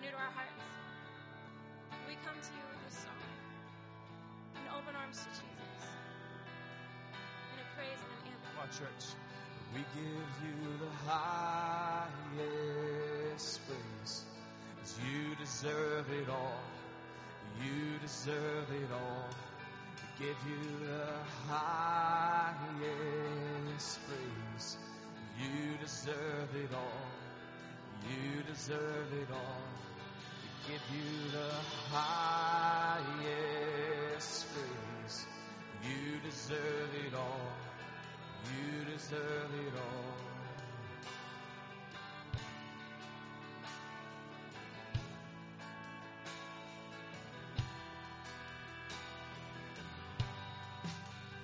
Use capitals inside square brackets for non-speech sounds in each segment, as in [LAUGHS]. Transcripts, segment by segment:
New to our hearts. We come to you with this song in open arms to Jesus. In a praise and an anthem. On, church. We give you the highest praise. you deserve it all. You deserve it all. We give you the highest praise. You deserve it all. You deserve it all. Give you the highest praise. You deserve it all. You deserve it all.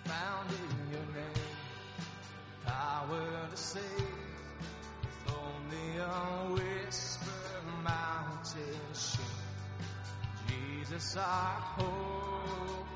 Found in your name, power to save. Jesus, our hope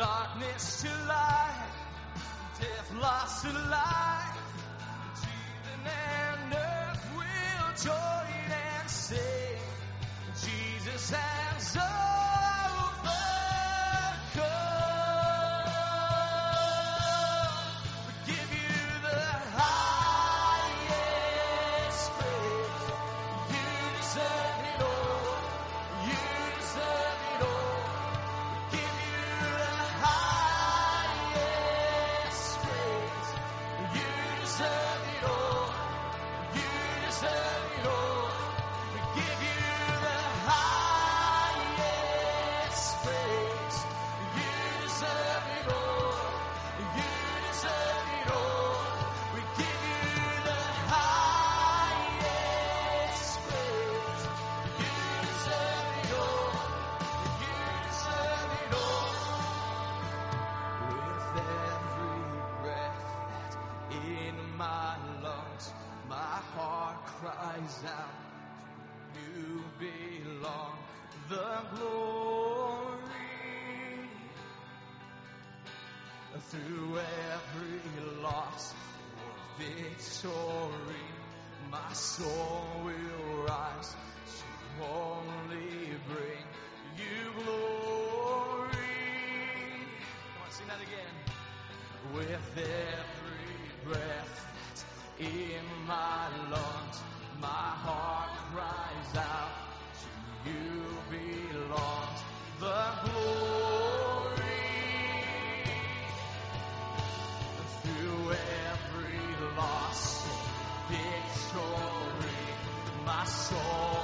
darkness to light, death lost to life, heaven and earth will join victory, my soul will rise to only bring you glory. Come on, sing that again. With every breath in my lungs, my heart cries out, to you belongs the glory. Through every loss soul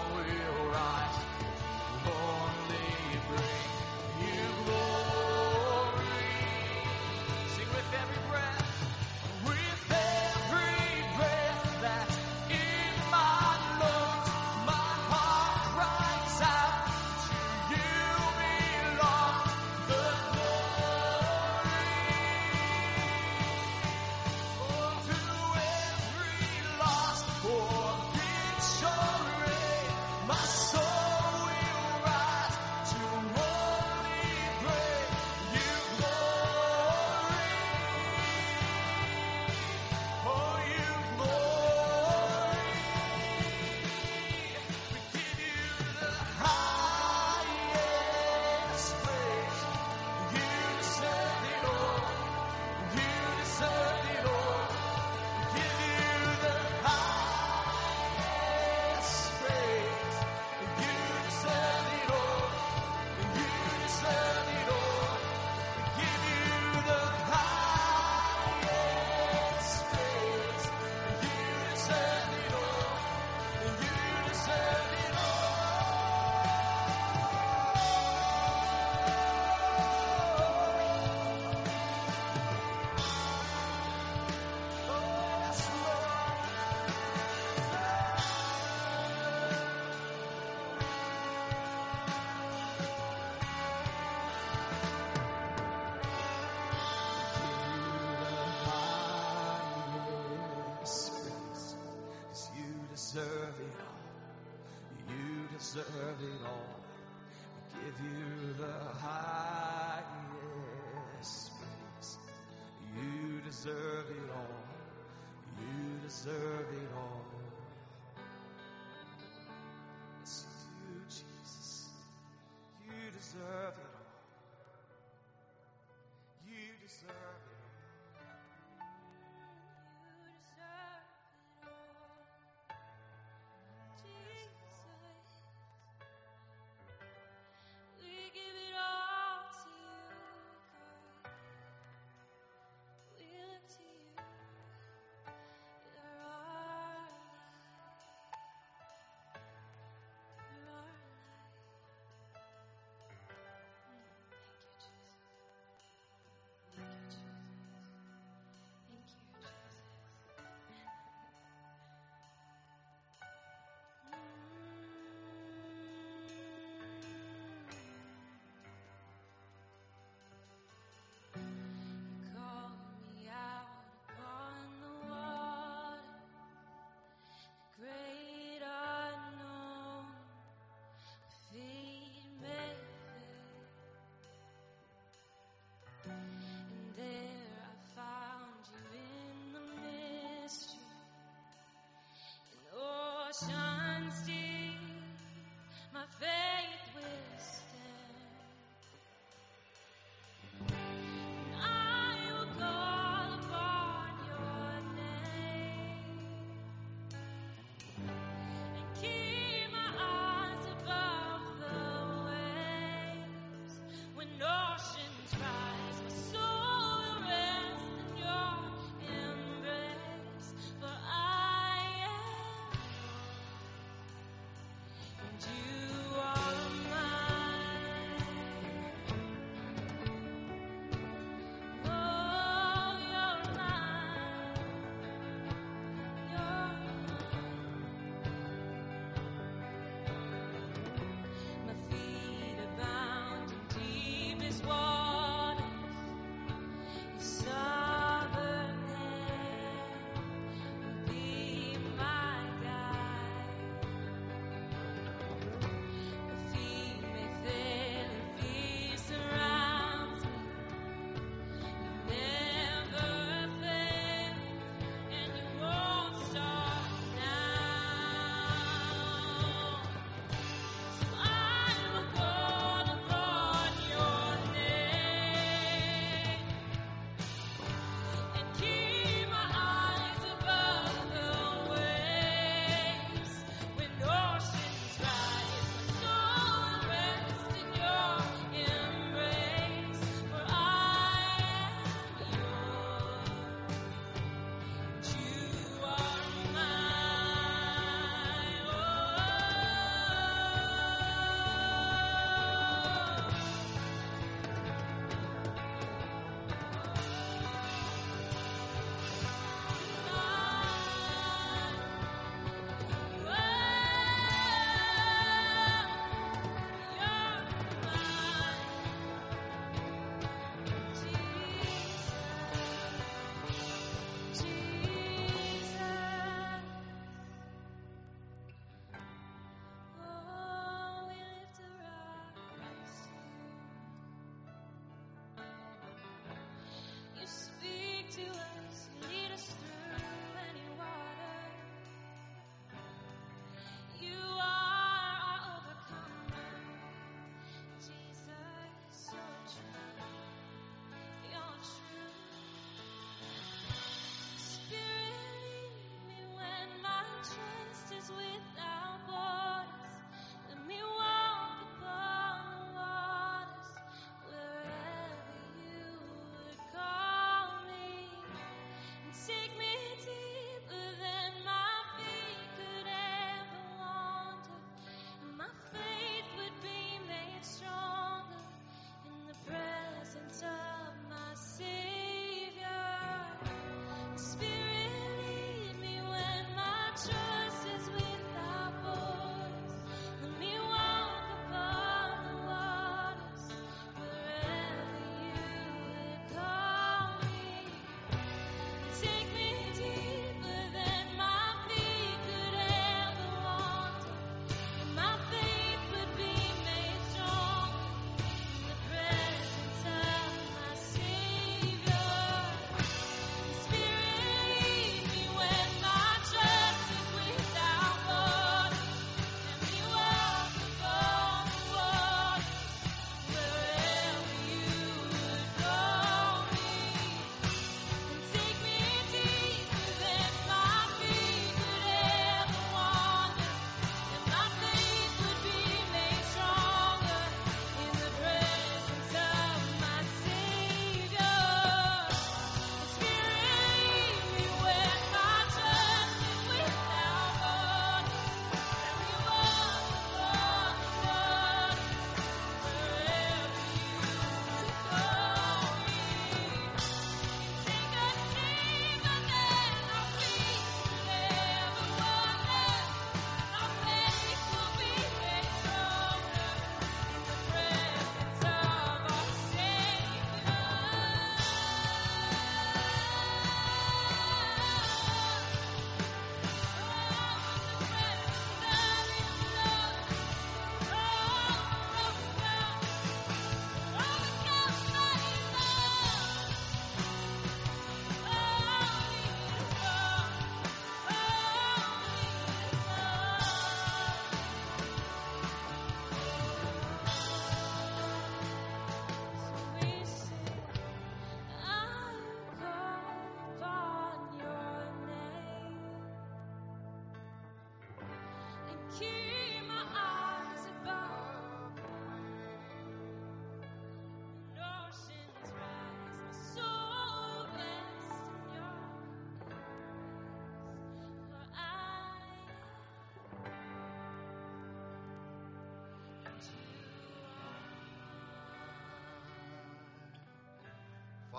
deserve it all. You deserve it all. We give you the highest praise. You deserve it all. You deserve it all. shines still.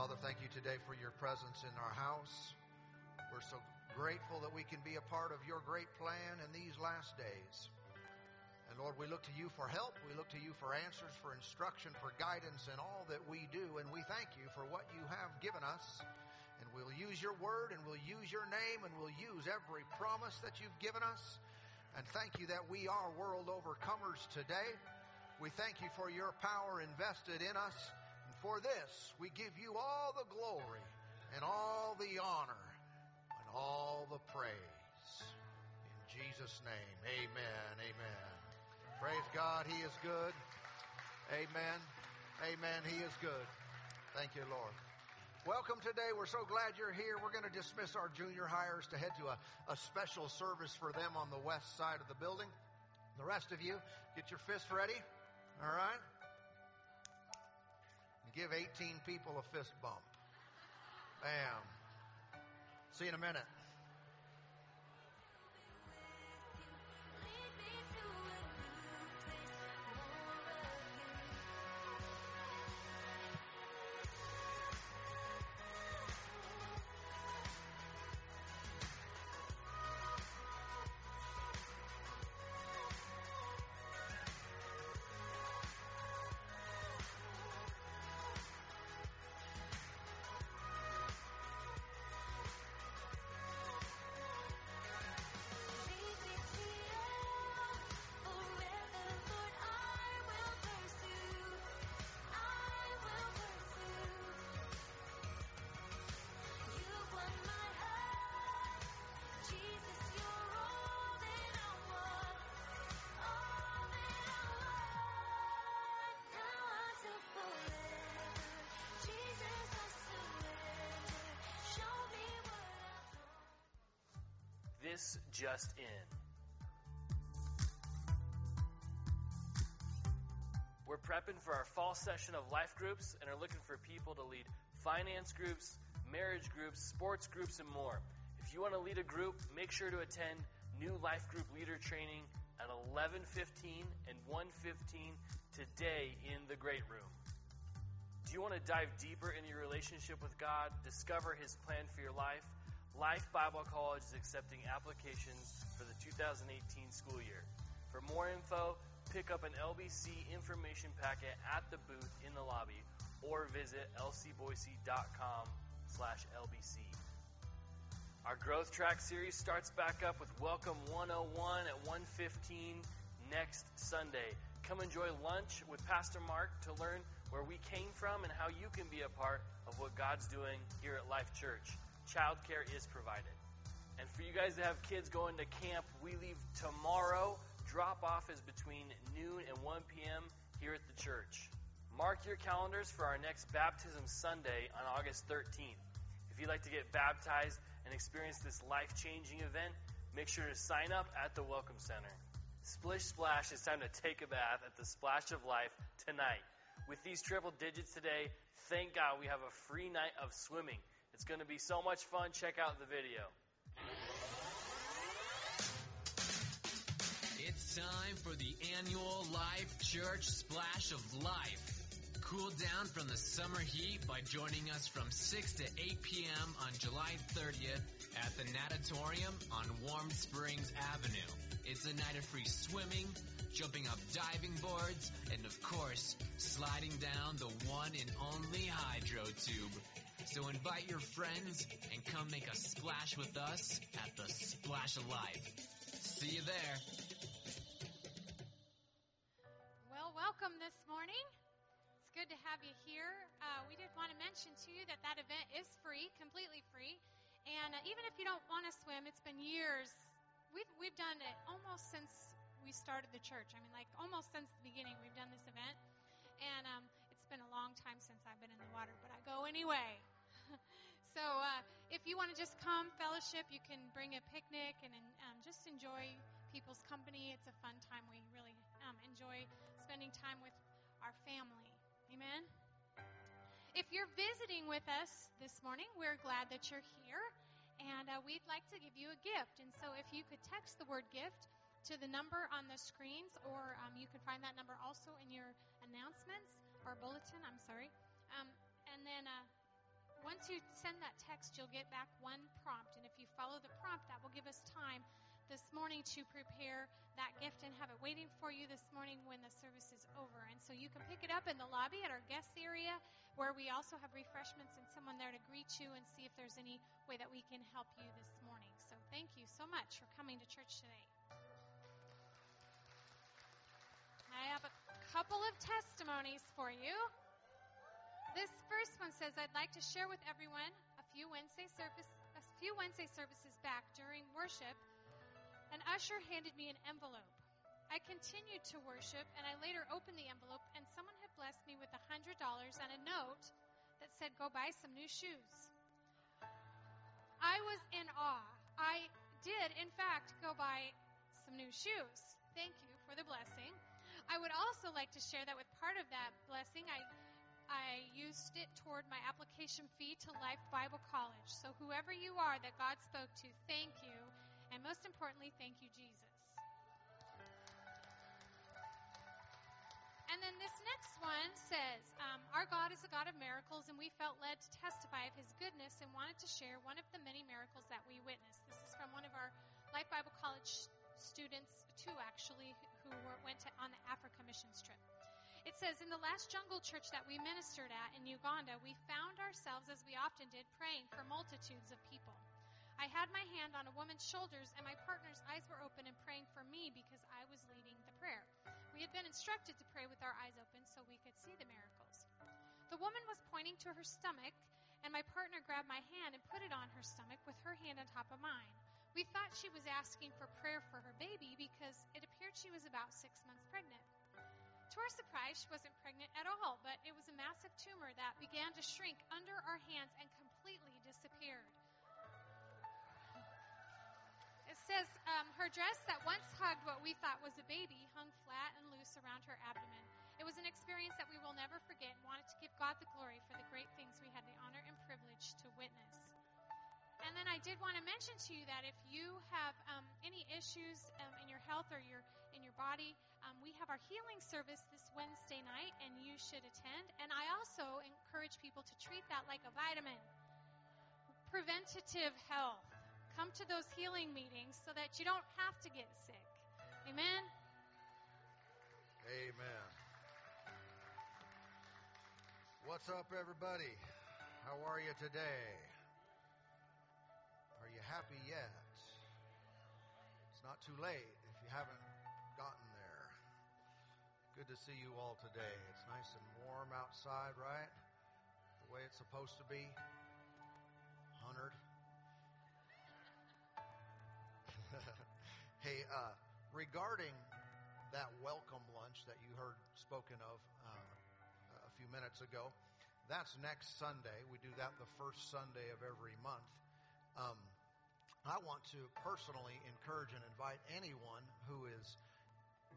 Father, thank you today for your presence in our house. We're so grateful that we can be a part of your great plan in these last days. And Lord, we look to you for help. We look to you for answers, for instruction, for guidance in all that we do. And we thank you for what you have given us. And we'll use your word and we'll use your name and we'll use every promise that you've given us. And thank you that we are world overcomers today. We thank you for your power invested in us. For this, we give you all the glory and all the honor and all the praise. In Jesus' name, amen, amen. Praise God, He is good. Amen, amen, He is good. Thank you, Lord. Welcome today. We're so glad you're here. We're going to dismiss our junior highers to head to a, a special service for them on the west side of the building. The rest of you, get your fists ready. All right? Give 18 people a fist bump. Bam. See you in a minute. This just in. We're prepping for our fall session of life groups and are looking for people to lead finance groups, marriage groups, sports groups, and more. If you want to lead a group, make sure to attend new life group leader training at 11:15 and 1:15 today in the great room. Do you want to dive deeper into your relationship with God, discover his plan for your life? Life Bible College is accepting applications for the 2018 school year. For more info, pick up an LBC information packet at the booth in the lobby or visit lcboise.com slash LBC. Our Growth Track series starts back up with Welcome 101 at 115 next Sunday. Come enjoy lunch with Pastor Mark to learn where we came from and how you can be a part of what God's doing here at Life Church childcare is provided. And for you guys that have kids going to camp, we leave tomorrow. Drop off is between noon and 1 p.m. here at the church. Mark your calendars for our next Baptism Sunday on August 13th. If you'd like to get baptized and experience this life changing event, make sure to sign up at the Welcome Center. Splish Splash, it's time to take a bath at the Splash of Life tonight. With these triple digits today, thank God we have a free night of swimming. It's going to be so much fun. Check out the video. It's time for the annual Life Church Splash of Life. Cool down from the summer heat by joining us from 6 to 8 p.m. on July 30th at the Natatorium on Warm Springs Avenue. It's a night of free swimming, jumping up diving boards, and of course, sliding down the one and only hydro tube. So invite your friends and come make a splash with us at the Splash of Life. See you there. Well, welcome this morning. It's good to have you here. Uh, we did want to mention to you that that event is free, completely free. And uh, even if you don't want to swim, it's been years. We've we've done it almost since we started the church. I mean, like almost since the beginning, we've done this event. And um, it's been a long time since I've been in the water, but I go anyway. So uh, if you want to just come fellowship, you can bring a picnic and um, just enjoy people's company. It's a fun time. We really um, enjoy spending time with our family. Amen. If you're visiting with us this morning, we're glad that you're here, and uh, we'd like to give you a gift. And so, if you could text the word gift to the number on the screens, or um, you can find that number also in your announcements or bulletin. I'm sorry. Um, and then uh, once you send that text, you'll get back one prompt. And if you follow the prompt, that will give us time this morning to prepare that gift and have it waiting for you this morning when the service is over. And so you can pick it up in the lobby at our guest area where we also have refreshments and someone there to greet you and see if there's any way that we can help you this morning. So thank you so much for coming to church today. I have a couple of testimonies for you. This first one says, I'd like to share with everyone a few Wednesday service, a few Wednesday services back during worship. An usher handed me an envelope. I continued to worship, and I later opened the envelope, and someone had blessed me with a hundred dollars and a note that said, "Go buy some new shoes." I was in awe. I did, in fact, go buy some new shoes. Thank you for the blessing. I would also like to share that with part of that blessing, I I used it toward my application fee to Life Bible College. So, whoever you are that God spoke to, thank you. And most importantly, thank you, Jesus. And then this next one says, um, Our God is a God of miracles, and we felt led to testify of his goodness and wanted to share one of the many miracles that we witnessed. This is from one of our Life Bible College students, two actually, who were, went to, on the Africa missions trip. It says, In the last jungle church that we ministered at in Uganda, we found ourselves, as we often did, praying for multitudes of people. I had my hand on a woman's shoulders, and my partner's eyes were open and praying for me because I was leading the prayer. We had been instructed to pray with our eyes open so we could see the miracles. The woman was pointing to her stomach, and my partner grabbed my hand and put it on her stomach with her hand on top of mine. We thought she was asking for prayer for her baby because it appeared she was about six months pregnant. To our surprise, she wasn't pregnant at all, but it was a massive tumor that began to shrink under our hands and completely disappeared. It says um, her dress that once hugged what we thought was a baby hung flat and loose around her abdomen. It was an experience that we will never forget and wanted to give God the glory for the great things we had the honor and privilege to witness. And then I did want to mention to you that if you have um, any issues um, in your health or your in your body, um, we have our healing service this Wednesday night, and you should attend. And I also encourage people to treat that like a vitamin. Preventative health. Come to those healing meetings so that you don't have to get sick. Amen. Amen. What's up, everybody? How are you today? Are you happy yet? It's not too late if you haven't. Good to see you all today. It's nice and warm outside, right? The way it's supposed to be. Hundred. [LAUGHS] hey, uh, regarding that welcome lunch that you heard spoken of uh, a few minutes ago, that's next Sunday. We do that the first Sunday of every month. Um, I want to personally encourage and invite anyone who is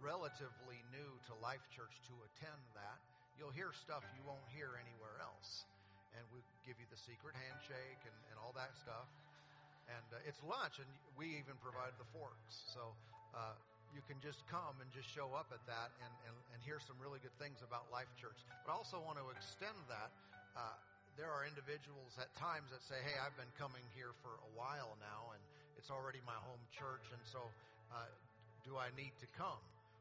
relatively new to Life Church to attend that. You'll hear stuff you won't hear anywhere else. And we give you the secret handshake and, and all that stuff. And uh, it's lunch, and we even provide the forks. So uh, you can just come and just show up at that and, and, and hear some really good things about Life Church. But I also want to extend that. Uh, there are individuals at times that say, hey, I've been coming here for a while now, and it's already my home church, and so uh, do I need to come?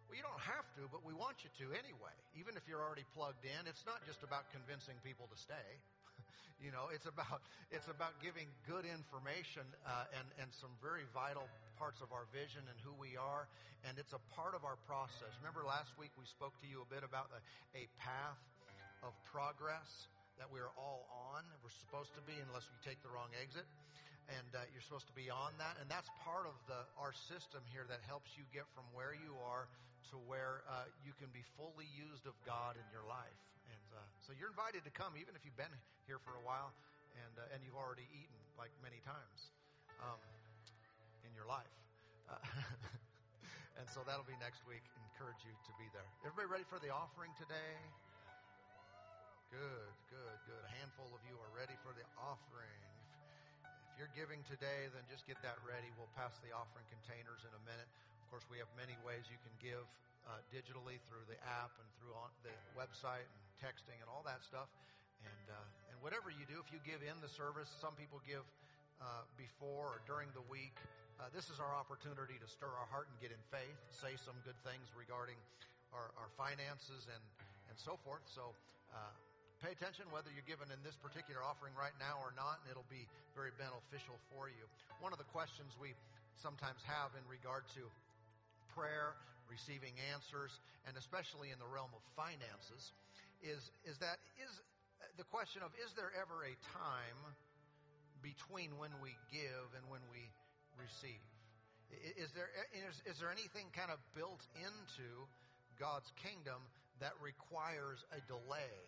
Well, you don't have to, but we want you to anyway. Even if you're already plugged in, it's not just about convincing people to stay. [LAUGHS] you know, it's about it's about giving good information uh, and and some very vital parts of our vision and who we are, and it's a part of our process. Remember last week we spoke to you a bit about a, a path of progress that we're all on. We're supposed to be, unless we take the wrong exit. And uh, you're supposed to be on that, and that's part of the our system here that helps you get from where you are to where uh, you can be fully used of God in your life. And uh, so you're invited to come, even if you've been here for a while and uh, and you've already eaten like many times um, in your life. Uh, [LAUGHS] and so that'll be next week. Encourage you to be there. Everybody ready for the offering today? Good, good, good. A handful of you are ready for the offering. If you're giving today, then just get that ready. We'll pass the offering containers in a minute. Course, we have many ways you can give uh, digitally through the app and through the website and texting and all that stuff. And, uh, and whatever you do, if you give in the service, some people give uh, before or during the week. Uh, this is our opportunity to stir our heart and get in faith, say some good things regarding our, our finances and, and so forth. So uh, pay attention whether you're given in this particular offering right now or not, and it'll be very beneficial for you. One of the questions we sometimes have in regard to prayer, receiving answers, and especially in the realm of finances, is, is that is the question of is there ever a time between when we give and when we receive? Is there, is, is there anything kind of built into God's kingdom that requires a delay?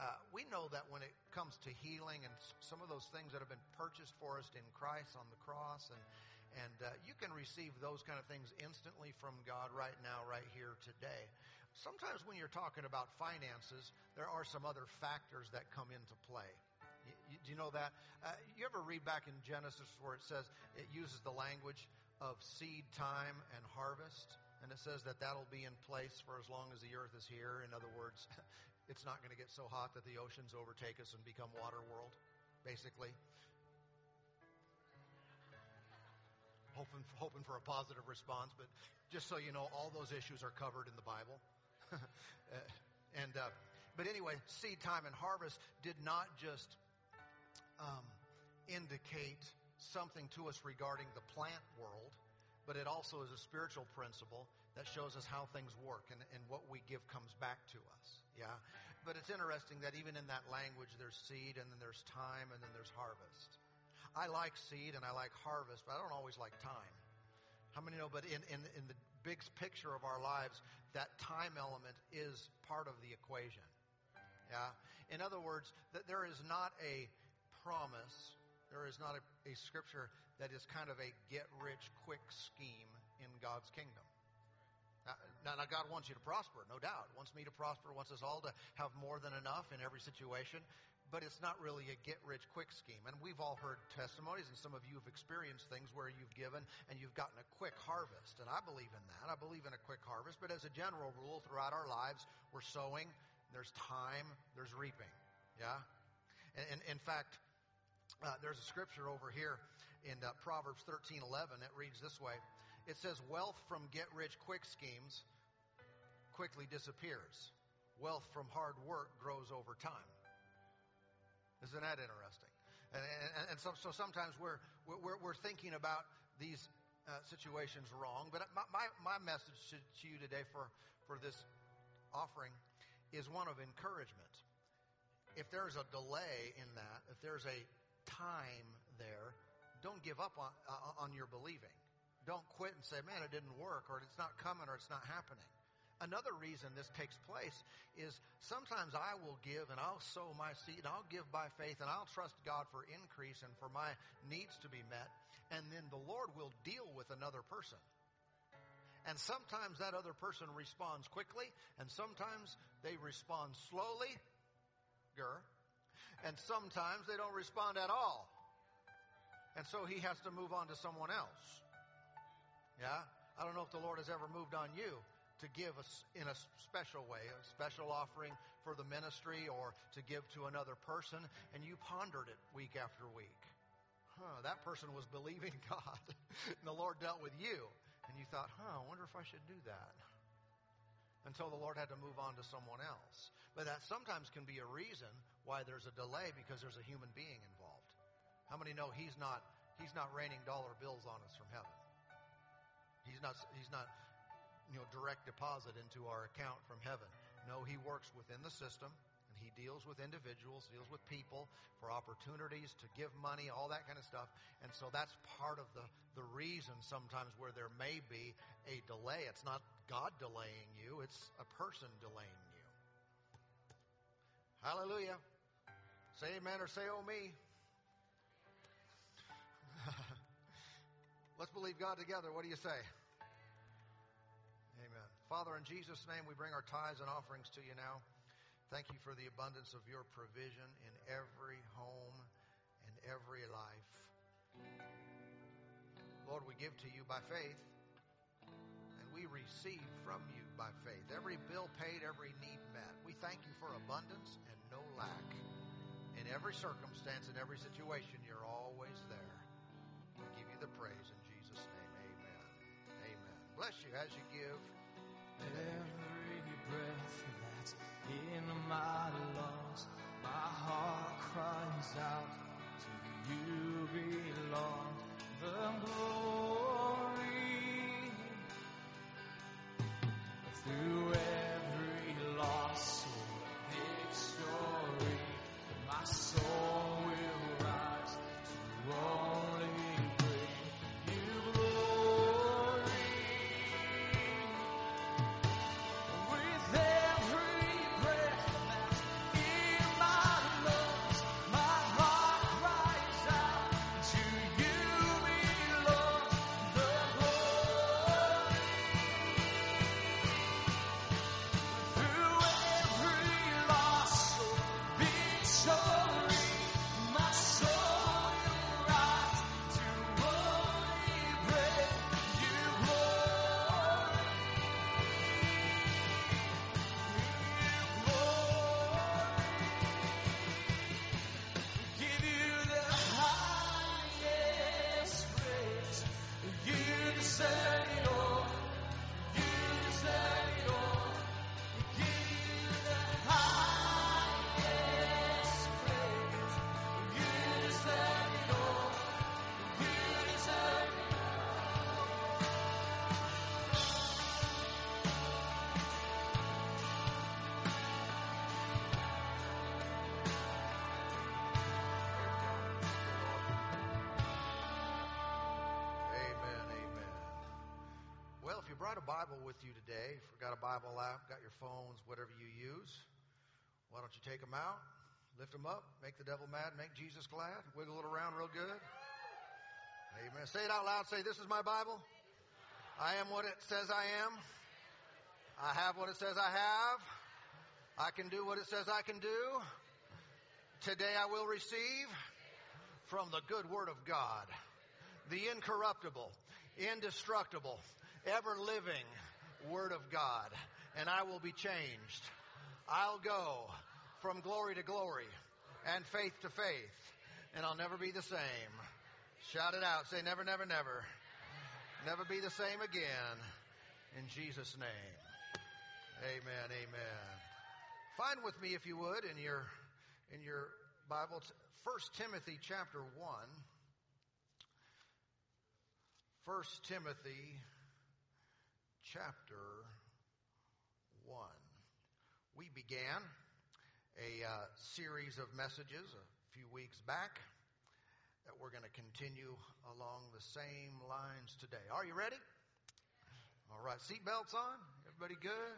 Uh, we know that when it comes to healing and some of those things that have been purchased for us in Christ on the cross, and and uh, you can receive those kind of things instantly from God right now, right here today. Sometimes when you're talking about finances, there are some other factors that come into play. You, you, do you know that? Uh, you ever read back in Genesis where it says it uses the language of seed time and harvest? And it says that that'll be in place for as long as the earth is here. In other words, [LAUGHS] it's not going to get so hot that the oceans overtake us and become water world, basically. Hoping hoping for a positive response. But just so you know, all those issues are covered in the Bible. [LAUGHS] and uh, but anyway, seed time and harvest did not just um, indicate something to us regarding the plant world, but it also is a spiritual principle that shows us how things work and, and what we give comes back to us. Yeah. But it's interesting that even in that language, there's seed and then there's time and then there's harvest. I like seed and I like harvest, but I don't always like time. How many know? But in, in, in the big picture of our lives, that time element is part of the equation. Yeah. In other words, that there is not a promise, there is not a, a scripture that is kind of a get rich quick scheme in God's kingdom. Now, now, God wants you to prosper, no doubt. Wants me to prosper, wants us all to have more than enough in every situation but it's not really a get rich quick scheme. And we've all heard testimonies, and some of you have experienced things where you've given and you've gotten a quick harvest. And I believe in that. I believe in a quick harvest. But as a general rule, throughout our lives, we're sowing, there's time, there's reaping. Yeah? And, and in fact, uh, there's a scripture over here in uh, Proverbs 13 11 that reads this way It says, Wealth from get rich quick schemes quickly disappears, wealth from hard work grows over time. Isn't that interesting? And, and, and so, so, sometimes we're, we're, we're thinking about these uh, situations wrong. But my, my, my message to, to you today for, for this offering is one of encouragement. If there's a delay in that, if there's a time there, don't give up on, uh, on your believing. Don't quit and say, man, it didn't work, or it's not coming, or it's not happening. Another reason this takes place is sometimes I will give and I'll sow my seed and I'll give by faith and I'll trust God for increase and for my needs to be met. And then the Lord will deal with another person. And sometimes that other person responds quickly and sometimes they respond slowly. Gur. And sometimes they don't respond at all. And so he has to move on to someone else. Yeah? I don't know if the Lord has ever moved on you to give in a special way, a special offering for the ministry or to give to another person, and you pondered it week after week. Huh, that person was believing [LAUGHS] God, and the Lord dealt with you, and you thought, huh, I wonder if I should do that. Until the Lord had to move on to someone else. But that sometimes can be a reason why there's a delay because there's a human being involved. How many know he's not he's not raining dollar bills on us from heaven? He's not he's not you know, direct deposit into our account from heaven. No, he works within the system and he deals with individuals, deals with people for opportunities to give money, all that kind of stuff. And so that's part of the, the reason sometimes where there may be a delay. It's not God delaying you, it's a person delaying you. Hallelujah. Say amen or say oh me. [LAUGHS] Let's believe God together. What do you say? Father, in Jesus' name, we bring our tithes and offerings to you now. Thank you for the abundance of your provision in every home and every life. Lord, we give to you by faith, and we receive from you by faith. Every bill paid, every need met. We thank you for abundance and no lack. In every circumstance, in every situation, you're always there. We give you the praise in Jesus' name. Amen. Amen. Bless you as you give. Every breath that's in my lungs, my heart cries out, to you belong the glory. Through every Bible with you today, forgot a Bible app, got your phones, whatever you use, why don't you take them out, lift them up, make the devil mad, make Jesus glad, wiggle it around real good. Amen. Say it out loud. Say, This is my Bible. I am what it says I am. I have what it says I have. I can do what it says I can do. Today I will receive from the good word of God the incorruptible, indestructible, ever living Word of God, and I will be changed. I'll go from glory to glory and faith to faith, and I'll never be the same. Shout it out. Say, never, never, never. Never be the same again. In Jesus' name. Amen, amen. Find with me, if you would, in your, in your Bible, 1 Timothy chapter 1. 1 Timothy chapter 1. We began a uh, series of messages a few weeks back that we're going to continue along the same lines today. Are you ready? All right, seatbelts on? Everybody good?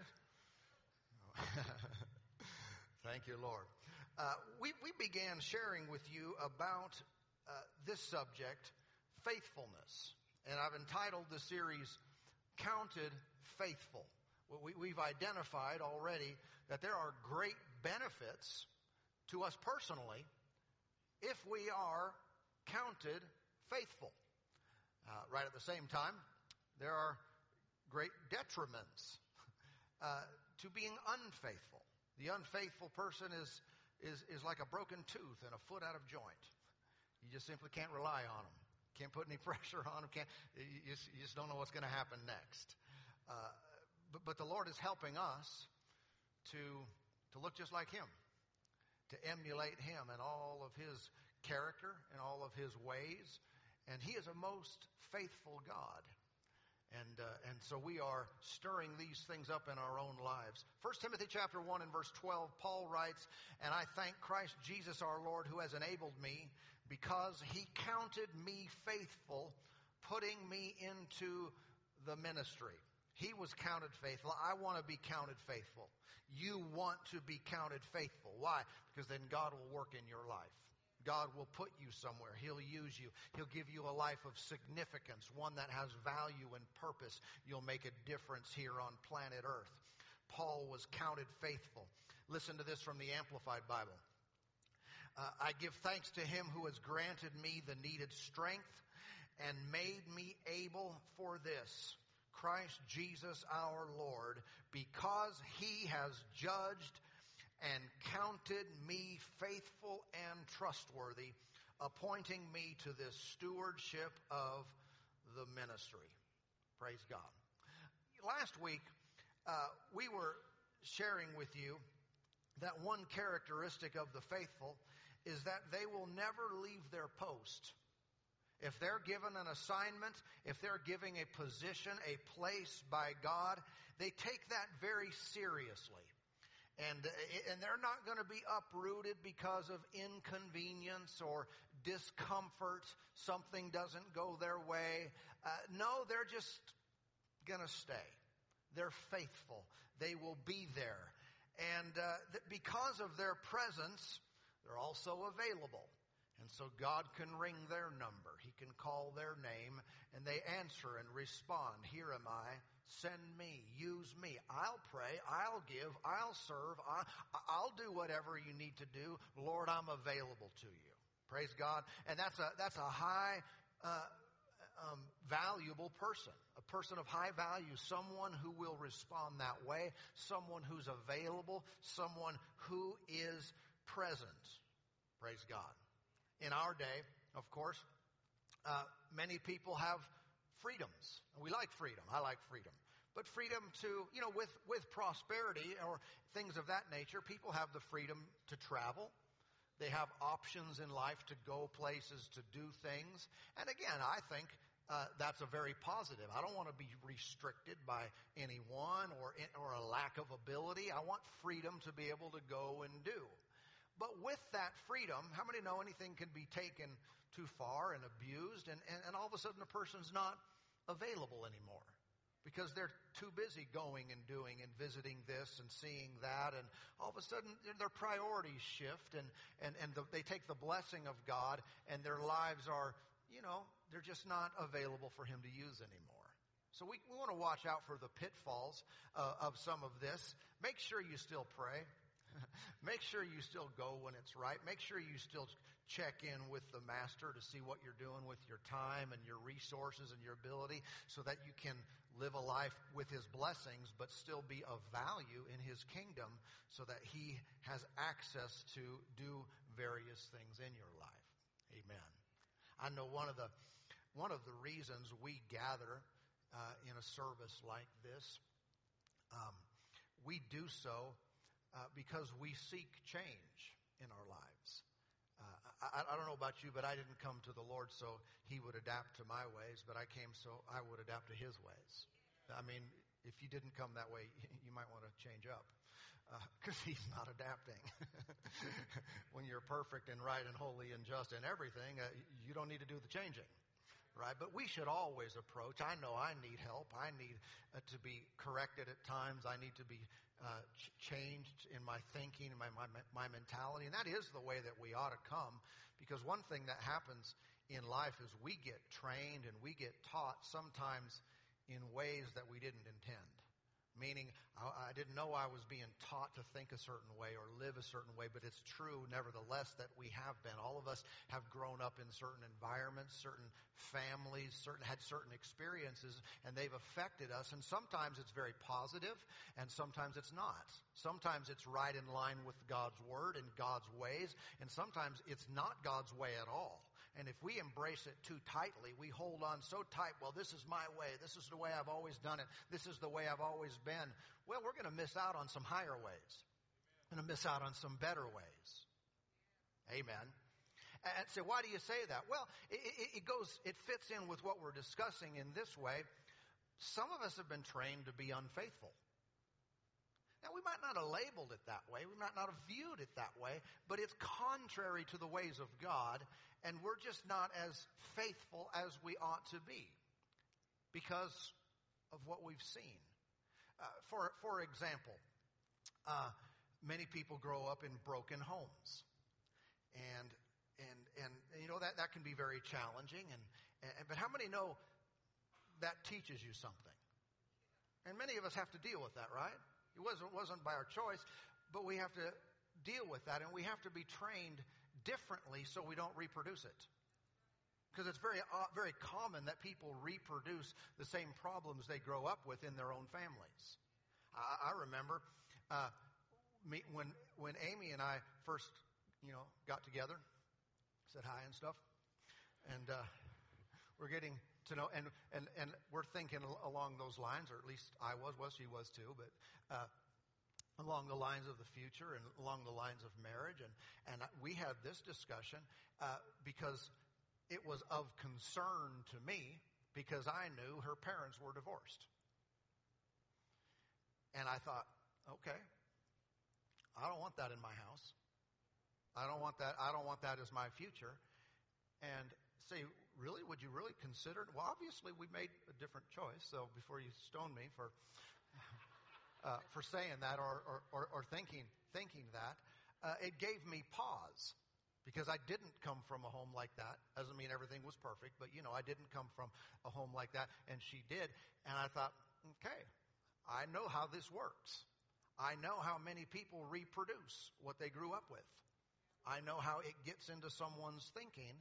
[LAUGHS] Thank you, Lord. Uh, we, we began sharing with you about uh, this subject, faithfulness. And I've entitled the series Counted Faithful. We, we've identified already that there are great benefits to us personally if we are counted faithful. Uh, right at the same time, there are great detriments uh, to being unfaithful. The unfaithful person is, is, is like a broken tooth and a foot out of joint. You just simply can't rely on them. Can't put any [LAUGHS] pressure on them. Can't, you, just, you just don't know what's going to happen next. Uh, but, but the Lord is helping us to, to look just like Him, to emulate Him and all of His character and all of His ways. And He is a most faithful God. And, uh, and so we are stirring these things up in our own lives. 1 Timothy chapter 1 and verse 12, Paul writes, And I thank Christ Jesus our Lord who has enabled me because he counted me faithful, putting me into the ministry. He was counted faithful. I want to be counted faithful. You want to be counted faithful. Why? Because then God will work in your life. God will put you somewhere. He'll use you. He'll give you a life of significance, one that has value and purpose. You'll make a difference here on planet Earth. Paul was counted faithful. Listen to this from the Amplified Bible. Uh, I give thanks to him who has granted me the needed strength and made me able for this Christ Jesus our Lord, because he has judged and counted me faithful and trustworthy, appointing me to this stewardship of the ministry. Praise God. Last week, uh, we were sharing with you that one characteristic of the faithful is that they will never leave their post. If they're given an assignment, if they're giving a position, a place by God, they take that very seriously. And, and they're not going to be uprooted because of inconvenience or discomfort. Something doesn't go their way. Uh, no, they're just going to stay. They're faithful. They will be there. And uh, because of their presence, they're also available. And so God can ring their number. He can call their name and they answer and respond. Here am I. Send me. Use me. I'll pray. I'll give. I'll serve. I, will do whatever you need to do. Lord, I'm available to you. Praise God. And that's a, that's a high, uh, um, valuable person, a person of high value, someone who will respond that way, someone who's available, someone who is present. Praise God. In our day, of course, uh, many people have freedoms. We like freedom. I like freedom. But freedom to, you know, with, with prosperity or things of that nature, people have the freedom to travel. They have options in life to go places, to do things. And again, I think uh, that's a very positive. I don't want to be restricted by anyone or or a lack of ability. I want freedom to be able to go and do. But with that freedom, how many know anything can be taken too far and abused, and, and, and all of a sudden a person's not available anymore because they're too busy going and doing and visiting this and seeing that, and all of a sudden their priorities shift, and and and the, they take the blessing of God, and their lives are, you know, they're just not available for Him to use anymore. So we, we want to watch out for the pitfalls uh, of some of this. Make sure you still pray. [LAUGHS] Make sure you still go when it's right. Make sure you still check in with the master to see what you're doing with your time and your resources and your ability so that you can live a life with his blessings but still be of value in his kingdom so that he has access to do various things in your life. Amen. I know one of the one of the reasons we gather uh, in a service like this, um, we do so uh, because we seek change in our lives. Uh, I, I, don't know about you, but I didn't come to the Lord so He would adapt to my ways, but I came so I would adapt to His ways. I mean, if you didn't come that way, [LAUGHS] you might want to change up because uh, [LAUGHS] He's not adapting. [LAUGHS] when you're perfect and right and holy and just and everything, uh, you don't need to do the changing right? But we should always approach. I know I need help. I need uh, to be corrected at times. I need to be uh, ch- changed in my thinking and my, my, my mentality. And that is the way that we ought to come because one thing that happens in life is we get trained and we get taught sometimes in ways that we didn't intend meaning I, I didn't know I was being taught to think a certain way or live a certain way, but it's true nevertheless that we have been. All of us have grown up in certain environments, certain families, certain had certain experiences, and they've affected us. And sometimes it's very positive, and sometimes it's not. Sometimes it's right in line with God's word and God's ways, and sometimes it's not God's way at all. And if we embrace it too tightly, we hold on so tight, well, this is my way. This is the way I've always done it. This is the way I've always been. Well, we're going to miss out on some higher ways. We're going to miss out on some better ways. Amen. And so why do you say that? Well, it, it, it goes, it fits in with what we're discussing in this way. Some of us have been trained to be unfaithful. Now, we might not have labeled it that way. We might not have viewed it that way, but it's contrary to the ways of God, and we're just not as faithful as we ought to be because of what we've seen. Uh, for, for example, uh, many people grow up in broken homes. And, and, and, you know, that, that can be very challenging. And, and, but how many know that teaches you something? And many of us have to deal with that, right? It wasn't, wasn't by our choice, but we have to deal with that and we have to be trained differently so we don't reproduce it. Because it's very, uh, very common that people reproduce the same problems they grow up with in their own families. I, I remember uh, me, when, when Amy and I first, you know, got together, said hi and stuff, and uh, we're getting to know, and, and, and we're thinking along those lines, or at least I was, well, she was too, but uh, along the lines of the future and along the lines of marriage. And, and we had this discussion uh, because it was of concern to me because I knew her parents were divorced. And I thought, okay, I don't want that in my house. I don't want that. I don't want that as my future. And say, really, would you really consider? it? Well, obviously, we made a different choice. So before you stone me for uh, for saying that or or, or, or thinking thinking that, uh, it gave me pause because I didn't come from a home like that. Doesn't mean everything was perfect, but you know, I didn't come from a home like that, and she did. And I thought, okay, I know how this works. I know how many people reproduce what they grew up with. I know how it gets into someone's thinking,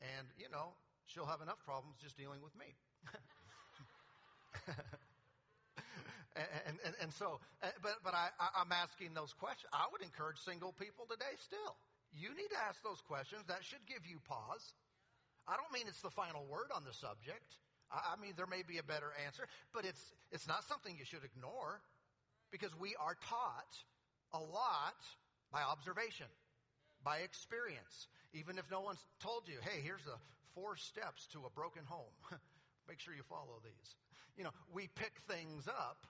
and you know, she'll have enough problems just dealing with me. [LAUGHS] and, and, and, so, uh, but, but I, I'm asking those questions. I would encourage single people today still you need to ask those questions. That should give you pause. I don't mean it's the final word on the subject. I mean, there may be a better answer, but it's, it's not something you should ignore because we are taught a lot by observation, by experience. Even if no one's told you, hey, here's the four steps to a broken home. [LAUGHS] Make sure you follow these. You know, we pick things up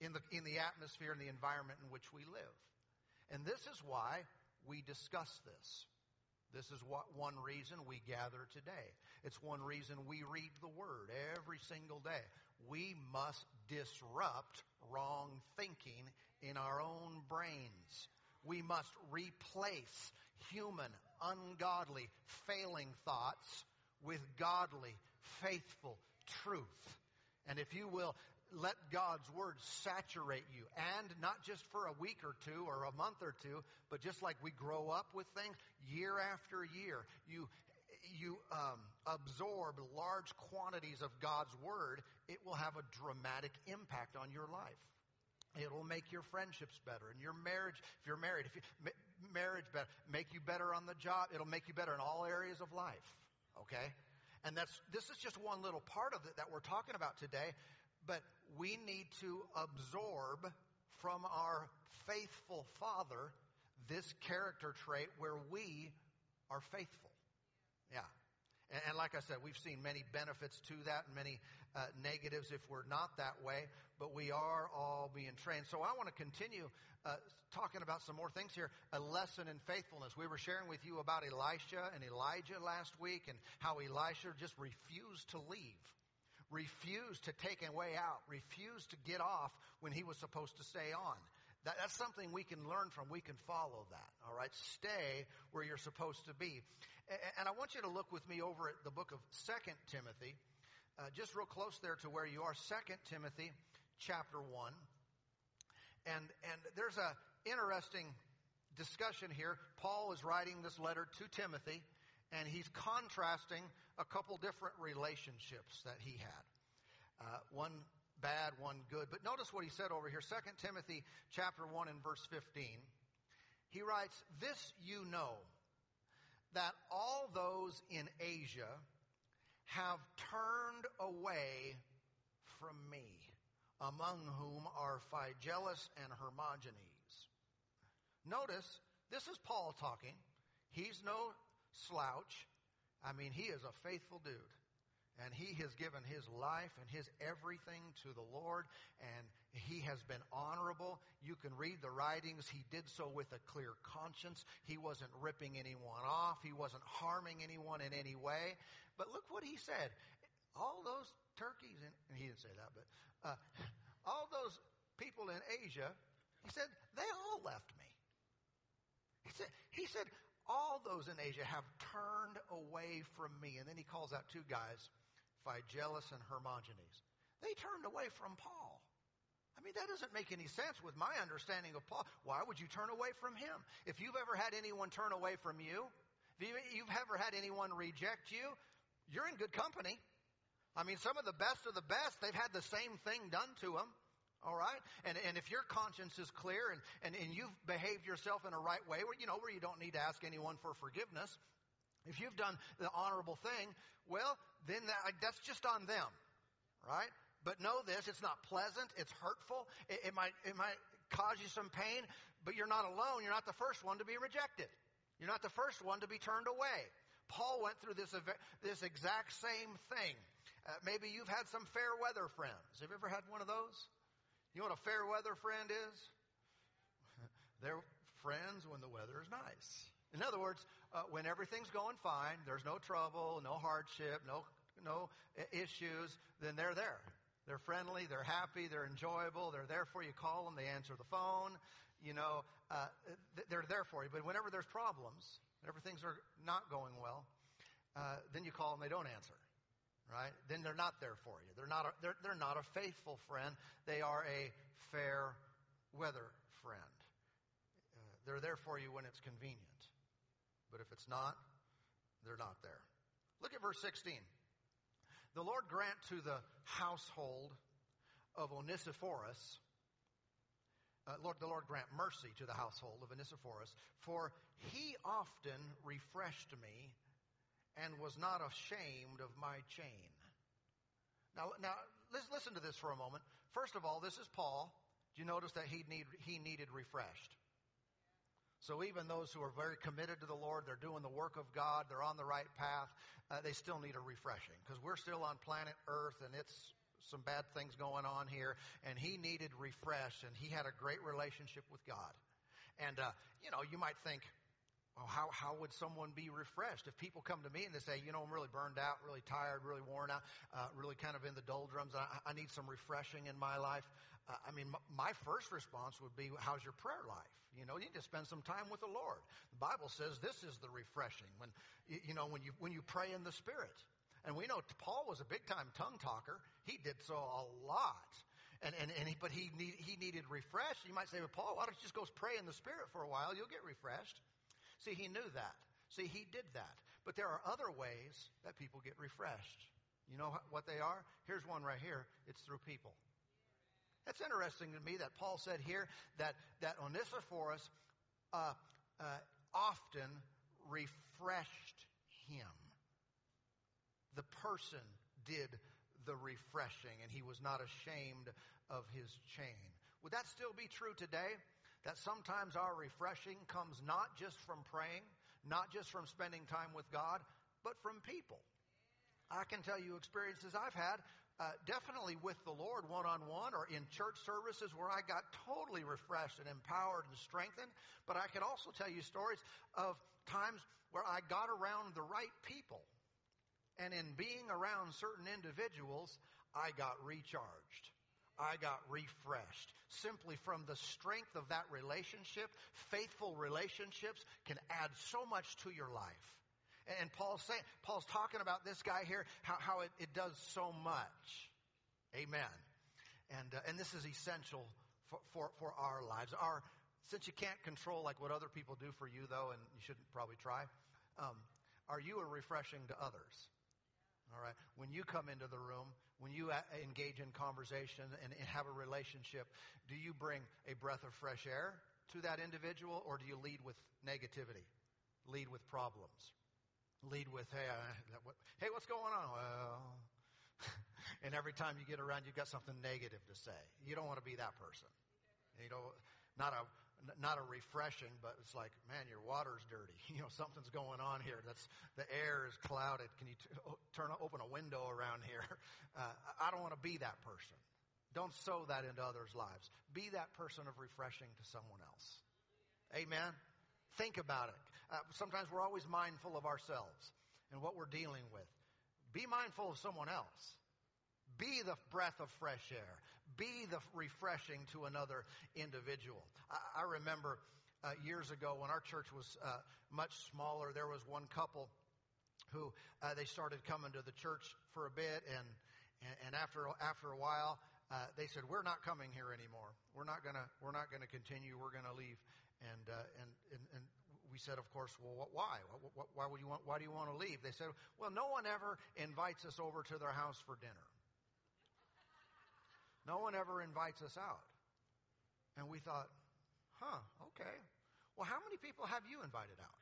in the, in the atmosphere and the environment in which we live. And this is why we discuss this. This is what one reason we gather today. It's one reason we read the Word every single day. We must disrupt wrong thinking in our own brains. We must replace human, ungodly, failing thoughts with godly, faithful truth. And if you will, let God's word saturate you. And not just for a week or two or a month or two, but just like we grow up with things, year after year, you, you um, absorb large quantities of God's word, it will have a dramatic impact on your life. It'll make your friendships better and your marriage, if you're married, if you, marriage better, make you better on the job. It'll make you better in all areas of life. Okay? And that's, this is just one little part of it that we're talking about today. But we need to absorb from our faithful Father this character trait where we are faithful. And, and like I said, we've seen many benefits to that and many uh, negatives if we're not that way, but we are all being trained. So I want to continue uh, talking about some more things here. A lesson in faithfulness. We were sharing with you about Elisha and Elijah last week and how Elisha just refused to leave refused to take a way out, refused to get off when he was supposed to stay on. That, that's something we can learn from. We can follow that. All right. Stay where you're supposed to be. And, and I want you to look with me over at the book of Second Timothy, uh, just real close there to where you are. Second Timothy, chapter one. And and there's a interesting discussion here. Paul is writing this letter to Timothy and he's contrasting a couple different relationships that he had. Uh, one bad, one good. But notice what he said over here, 2 Timothy chapter 1 and verse 15. He writes, This you know, that all those in Asia have turned away from me, among whom are Phygelus and Hermogenes. Notice, this is Paul talking. He's no slouch. I mean, he is a faithful dude. And he has given his life and his everything to the Lord, and he has been honorable. You can read the writings. He did so with a clear conscience. He wasn't ripping anyone off. He wasn't harming anyone in any way. But look what he said. All those turkeys, and he didn't say that, but uh, all those people in Asia, he said, they all left me. He said, he said all those in Asia have turned away from me. And then he calls out two guys, Phygelus and Hermogenes. They turned away from Paul. I mean, that doesn't make any sense with my understanding of Paul. Why would you turn away from him? If you've ever had anyone turn away from you, If you, you've ever had anyone reject you, you're in good company. I mean, some of the best of the best, they've had the same thing done to them. All right? And, and if your conscience is clear and, and, and you've behaved yourself in a right way, where, you know, where you don't need to ask anyone for forgiveness, if you've done the honorable thing, well, then that, that's just on them. Right? But know this, it's not pleasant, it's hurtful, it, it might, it might cause you some pain, but you're not alone. You're not the first one to be rejected. You're not the first one to be turned away. Paul went through this, this exact same thing. Uh, maybe you've had some fair weather friends. Have you ever had one of those? You know what a fair weather friend is? [LAUGHS] They're friends when the weather is nice. In other words, uh, when everything's going fine, there's no trouble, no hardship, no no issues, then they're there. They're friendly, they're happy, they're enjoyable, they're there for you. Call them, they answer the phone. You know, uh, they're there for you. But whenever there's problems, whenever things are not going well, uh, then you call them, they don't answer right? Then they're not there for you. They're not a, they're, they're not a faithful friend. They are a fair weather friend. Uh, they're there for you when it's convenient. But if it's not, they're not there. Look at verse 16. The Lord grant to the household of Onesiphorus, uh, Lord, the Lord grant mercy to the household of Onesiphorus, for he often refreshed me and was not ashamed of my chain. Now, now let's listen to this for a moment. First of all, this is Paul. Do you notice that he, need, he needed refreshed? So even those who are very committed to the Lord, they're doing the work of God, they're on the right path, uh, they still need a refreshing because we're still on planet Earth and it's some bad things going on here. And he needed refresh and he had a great relationship with God. And, uh, you know, you might think, well, how, how would someone be refreshed? If people come to me and they say, you know, I'm really burned out, really tired, really worn out, uh, really kind of in the doldrums, I, I need some refreshing in my life. Uh, I mean, m- my first response would be, how's your prayer life? You know, you need to spend some time with the Lord. The Bible says this is the refreshing when, you know, when you, when you pray in the Spirit. And we know Paul was a big time tongue talker. He did so a lot. And, and, and he, but he, need, he needed refreshed. You might say, well, Paul, why don't you just go pray in the Spirit for a while? You'll get refreshed. See, he knew that. See, he did that. But there are other ways that people get refreshed. You know what they are? Here's one right here. It's through people. It's interesting to me that Paul said here that, that Onesiphorus uh, uh, often refreshed him. The person did the refreshing, and he was not ashamed of his chain. Would that still be true today? That sometimes our refreshing comes not just from praying, not just from spending time with God, but from people. I can tell you experiences I've had, uh, definitely with the Lord one on one or in church services where I got totally refreshed and empowered and strengthened. But I can also tell you stories of times where I got around the right people. And in being around certain individuals, I got recharged. I got refreshed. Simply from the strength of that relationship, faithful relationships can add so much to your life. And Paul's saying, Paul's talking about this guy here, how, how it, it does so much. Amen. And, uh, and this is essential for, for, for our lives. Our, since you can't control like what other people do for you though, and you shouldn't probably try, um, are you a refreshing to others? All right. When you come into the room, when you engage in conversation and, have a relationship, do you bring a breath of fresh air to that individual or do you lead with negativity? Lead with problems? Lead with, hey, uh, hey, what's going on? Well, [LAUGHS] and every time you get around, you've got something negative to say. You don't want to be that person. You know, not a not a refreshing, but it's like, man, your water's dirty. [LAUGHS] You know, something's going on here. That's the air is clouded. Can you t- turn open a window around here? [LAUGHS] Uh, I don't want to be that person. Don't sow that into others' lives. Be that person of refreshing to someone else. Amen. Think about it. Uh, sometimes we're always mindful of ourselves and what we're dealing with. Be mindful of someone else. Be the breath of fresh air be the refreshing to another individual. I, I remember uh, years ago when our church was uh, much smaller, there was one couple who uh, they started coming to the church for a bit, and and, and after after a while, uh, they said, "We're not coming here anymore. We're not gonna we're not gonna continue. We're gonna leave." And uh, and and, and we said, of course, well, what, why? What, why would you want? Why do you want to leave? They said, well, no one ever invites us over to their house for dinner. No one ever invites us out. And we thought, huh, okay. Well, how many people have you invited out?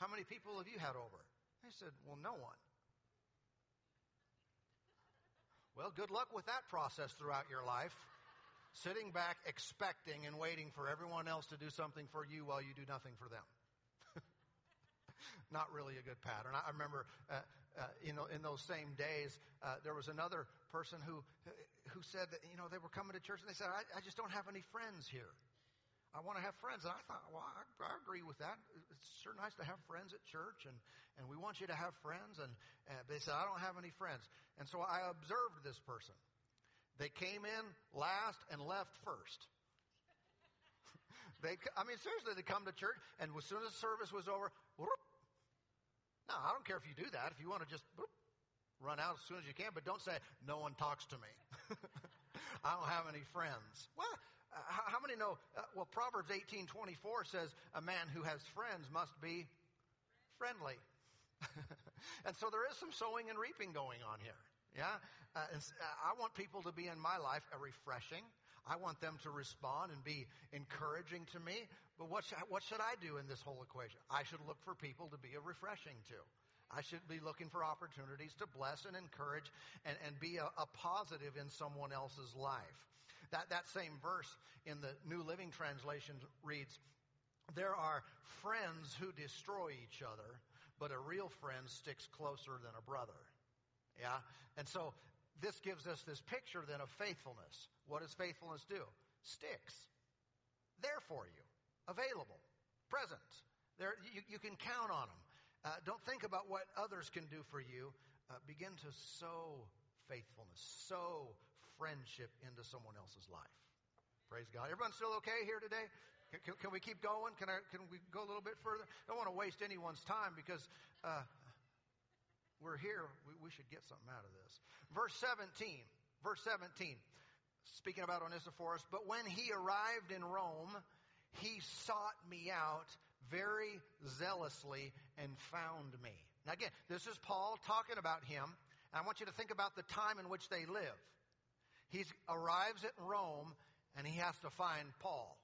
How many people have you had over? They said, well, no one. Well, good luck with that process throughout your life. Sitting back, expecting and waiting for everyone else to do something for you while you do nothing for them. Not really a good pattern. I remember, uh, uh, you know, in those same days, uh, there was another person who who said that you know they were coming to church and they said, I, I just don't have any friends here. I want to have friends. And I thought, well, I, I agree with that. It's sure nice to have friends at church, and, and we want you to have friends. And, and they said, I don't have any friends. And so I observed this person. They came in last and left first. [LAUGHS] they, I mean, seriously, they come to church, and as soon as the service was over, Now, I don't care if you do that. If you want to just whoop, run out as soon as you can, but don't say, no one talks to me. [LAUGHS] I don't have any friends. Well, uh, how, many know? Uh, well, Proverbs 18:24 says a man who has friends must be friendly. [LAUGHS] and so there is some sowing and reaping going on here. Yeah, uh, uh, I want people to be in my life a refreshing. I want them to respond and be encouraging to me. But what what should I do in this whole equation? I should look for people to be a refreshing to. I should be looking for opportunities to bless and encourage and, and be a, a positive in someone else's life. That, that same verse in the New Living Translation reads, There are friends who destroy each other, but a real friend sticks closer than a brother. Yeah? And so this gives us this picture then of faithfulness. What does faithfulness do? Sticks. There for you. Available. Present. There, you, you can count on them. Uh, don't think about what others can do for you. Uh, begin to sow faithfulness, sow friendship into someone else's life. Praise God. Everyone still okay here today? Can, can, can we keep going? Can, I, can we go a little bit further? I don't want to waste anyone's time because uh, we're here. We, we should get something out of this. Verse 17. Verse 17. Speaking about Onesiphorus, but when he arrived in Rome, he sought me out very zealously and found me. Now again, this is Paul talking about him. And I want you to think about the time in which they live. He arrives at Rome and he has to find Paul.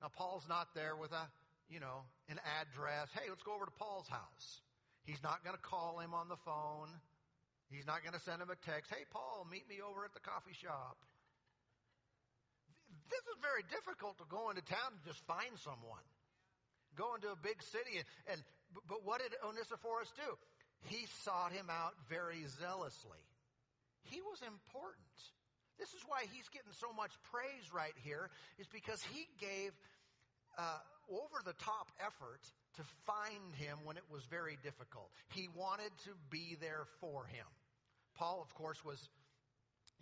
Now, Paul's not there with a, you know, an address. Hey, let's go over to Paul's house. He's not going to call him on the phone. He's not going to send him a text. Hey, Paul, meet me over at the coffee shop. This is very difficult to go into town and just find someone. Go into a big city and, and but what did Onesiphorus do? He sought him out very zealously. He was important. This is why he's getting so much praise right here, is because he gave uh, over the top effort to find him when it was very difficult. He wanted to be there for him. Paul, of course, was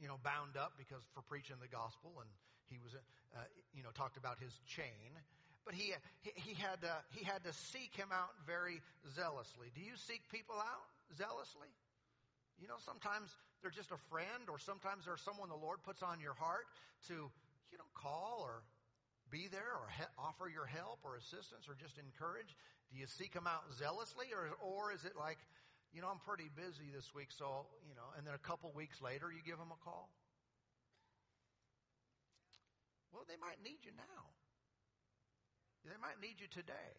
you know bound up because for preaching the gospel, and he was uh, you know talked about his chain. But he, he, he had to, he had to seek him out very zealously. Do you seek people out zealously? You know, sometimes they're just a friend, or sometimes they're someone the Lord puts on your heart to, you know, call or be there or he- offer your help or assistance or just encourage? Do you seek them out zealously, or, or is it like, you know, I'm pretty busy this week, so, you know, and then a couple weeks later you give them a call? Well, they might need you now. They might need you today.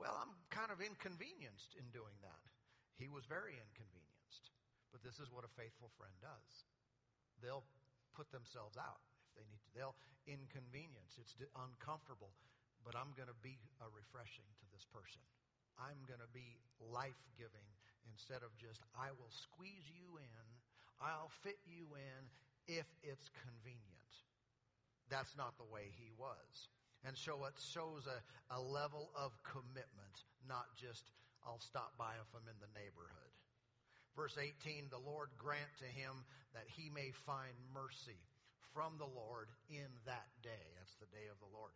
Well, I'm kind of inconvenienced in doing that. He was very inconvenienced. But this is what a faithful friend does. They'll put themselves out they need to. They'll inconvenience. It's uncomfortable, but I'm going to be a refreshing to this person. I'm going to be life giving instead of just, I will squeeze you in, I'll fit you in if it's convenient. That's not the way he was. And so it shows a, a level of commitment, not just, I'll stop by if I'm in the neighborhood. Verse 18, the Lord grant to him that he may find mercy from the Lord in that day. That's the day of the Lord.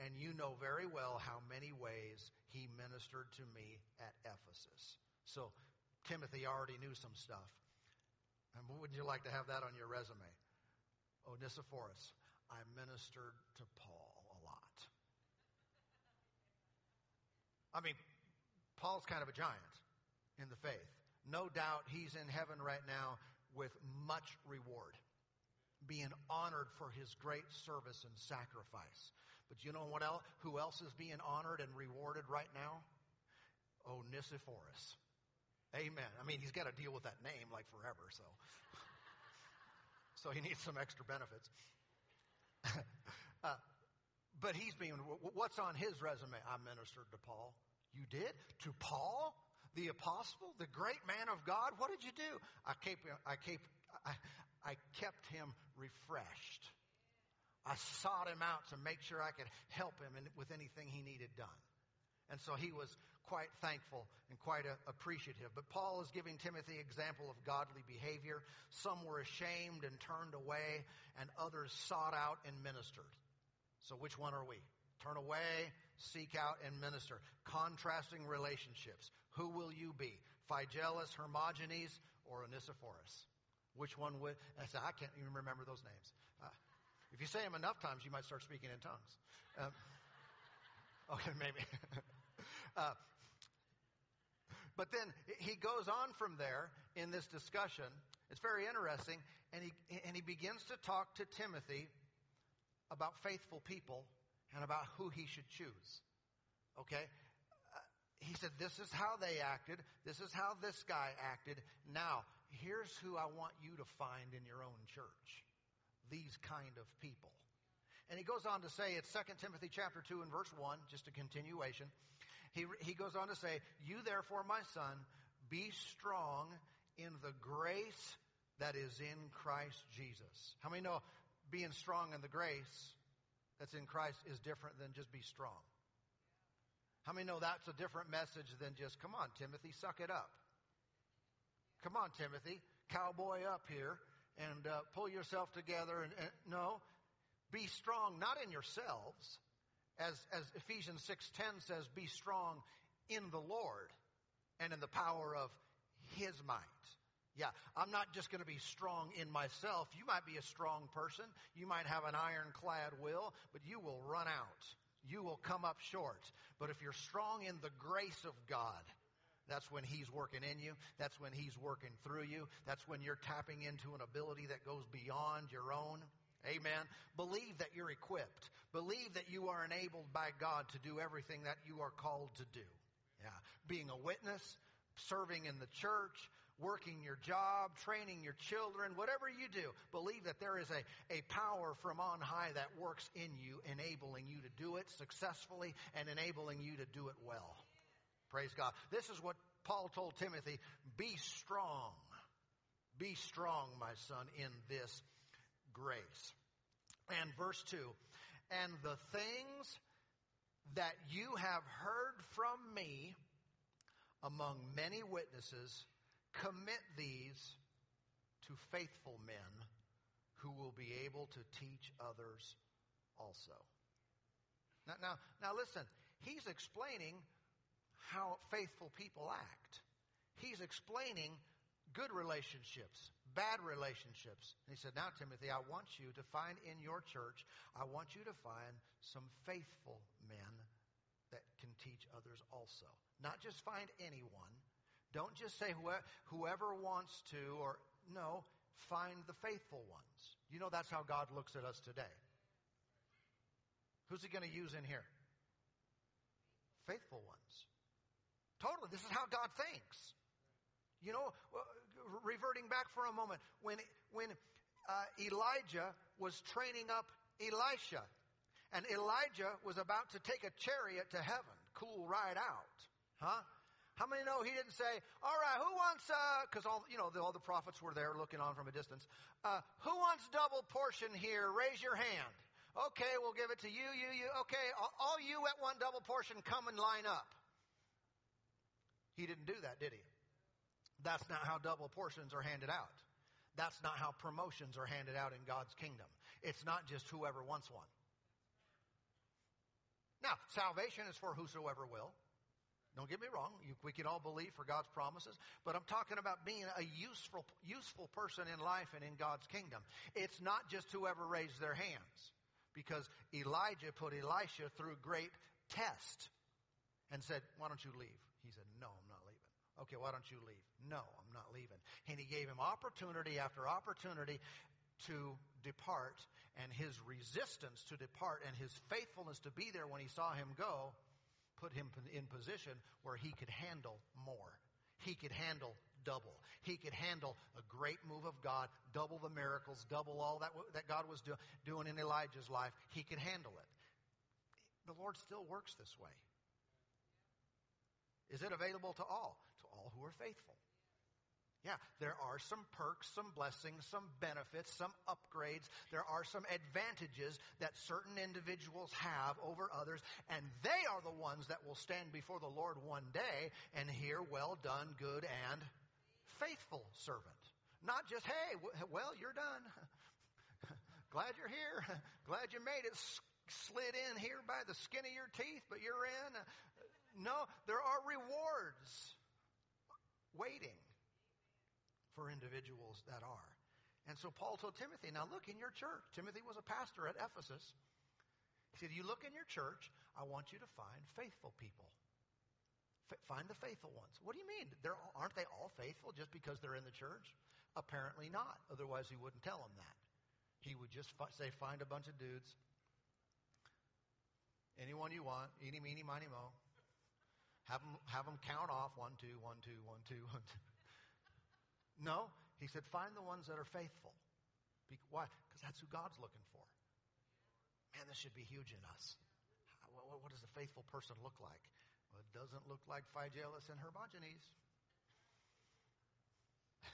And you know very well how many ways he ministered to me at Ephesus. So Timothy already knew some stuff. And wouldn't you like to have that on your resume? Onesiphorus, I ministered to Paul a lot. I mean, Paul's kind of a giant in the faith. No doubt he's in heaven right now with much reward, being honored for his great service and sacrifice. But you know what else? Who else is being honored and rewarded right now? Onesiphorus. Amen. I mean, he's got to deal with that name like forever, so. so he needs some extra benefits. [LAUGHS] uh, but he's being, what's on his resume? I ministered to Paul. You did? To Paul? The apostle? The great man of God? What did you do? I kept, I kept, I kept him refreshed. I sought him out to make sure I could help him with anything he needed done. And so he was quite thankful and quite uh, appreciative. But Paul is giving Timothy example of godly behavior. Some were ashamed and turned away, and others sought out and ministered. So which one are we? Turn away, seek out, and minister. Contrasting relationships. Who will you be? Phygellus, Hermogenes, or Onesiphorus? Which one would? I said, I can't even remember those names. Uh, if you say them enough times, you might start speaking in tongues. Um, [LAUGHS] okay, maybe. [LAUGHS] uh, but then he goes on from there in this discussion. It's very interesting, and he and he begins to talk to Timothy about faithful people and about who he should choose. Okay? Uh, he said, This is how they acted. This is how this guy acted. Now, here's who I want you to find in your own church. These kind of people. And he goes on to say, it's 2 Timothy chapter 2 and verse 1, just a continuation. He, he goes on to say, You therefore, my son, be strong in the grace that is in Christ Jesus. How many know being strong in the grace that's in Christ is different than just be strong? How many know that's a different message than just, come on, Timothy, suck it up? Come on, Timothy, cowboy up here and uh, pull yourself together. And, and no, be strong not in yourselves, as, as Ephesians 6.10 says, be strong in the Lord and in the power of His might. Yeah, I'm not just going to be strong in myself. You might be a strong person. You might have an ironclad will, but you will run out. You will come up short. But if you're strong in the grace of God, that's when He's working in you. That's when He's working through you. That's when you're tapping into an ability that goes beyond your own. Amen. Believe that you're equipped. Believe that you are enabled by God to do everything that you are called to do. Yeah. Being a witness, serving in the church, working your job, training your children, whatever you do, believe that there is a, a power from on high that works in you, enabling you to do it successfully and enabling you to do it well. Praise God. This is what Paul told Timothy be strong. Be strong, my son, in this grace. And verse 2 And the things that you have heard from me among many witnesses, commit these to faithful men who will be able to teach others also. Now, now, now listen, he's explaining how faithful people act. He's explaining good relationships, bad relationships. And he said, Now, Timothy, I want you to find in your church, I want you to find some faithful men that can teach others also. Not just find anyone. Don't just say whoever wants to, or no, find the faithful ones. You know that's how God looks at us today. Who's he going to use in here? Faithful ones. Totally. This is how God thinks. You know, reverting back for a moment, when, when uh, Elijah was training up Elisha, and Elijah was about to take a chariot to heaven, cool ride out, huh? How many know he didn't say, all right, who wants, because uh, all, you know, the, all the prophets were there looking on from a distance. Uh, who wants double portion here? Raise your hand. Okay, we'll give it to you, you, you. Okay, all, all you at one double portion, come and line up. He didn't do that, did he? That's not how double portions are handed out. That's not how promotions are handed out in God's kingdom. It's not just whoever wants one. Now, salvation is for whosoever will. Don't get me wrong. You, we can all believe for God's promises, but I'm talking about being a useful, useful person in life and in God's kingdom. It's not just whoever raised their hands, because Elijah put Elisha through great test. and said, Why don't you leave? He said, No, I'm not leaving. Okay, why don't you leave? No, I'm not leaving. And he gave him opportunity after opportunity to depart, and his resistance to depart and his faithfulness to be there when he saw him go put him in position where he could handle more. He could handle double. He could handle a great move of God, double the miracles, double all that, that God was do, doing in Elijah's life. He could handle it. The Lord still works this way. Is it available to all? All who are faithful. Yeah, there are some perks, some blessings, some benefits, some upgrades. There are some advantages that certain individuals have over others, and they are the ones that will stand before the Lord one day and hear, well done, good and faithful servant. Not just, hey, well, you're done. [LAUGHS] Glad you're here. [LAUGHS] Glad you made it. Slid in here by the skin of your teeth, but you're in. No, there are rewards waiting for individuals that are. And so Paul told Timothy, now look in your church. Timothy was a pastor at Ephesus. He said, You look in your church, I want you to find faithful people. F- find the faithful ones. What do you mean? They're, aren't they all faithful just because they're in the church? Apparently not. Otherwise, he wouldn't tell them that. He would just fi- say, Find a bunch of dudes. Anyone you want, eeny, meeny, miny, mo. Have them, have them count off one, two, one, two, one, two, one, two. [LAUGHS] No, he said, find the ones that are faithful. Why? Because that's who God's looking for. Man, this should be huge in us. What does a faithful person look like? Well, it doesn't look like Phygellus and Hermogenes. [LAUGHS]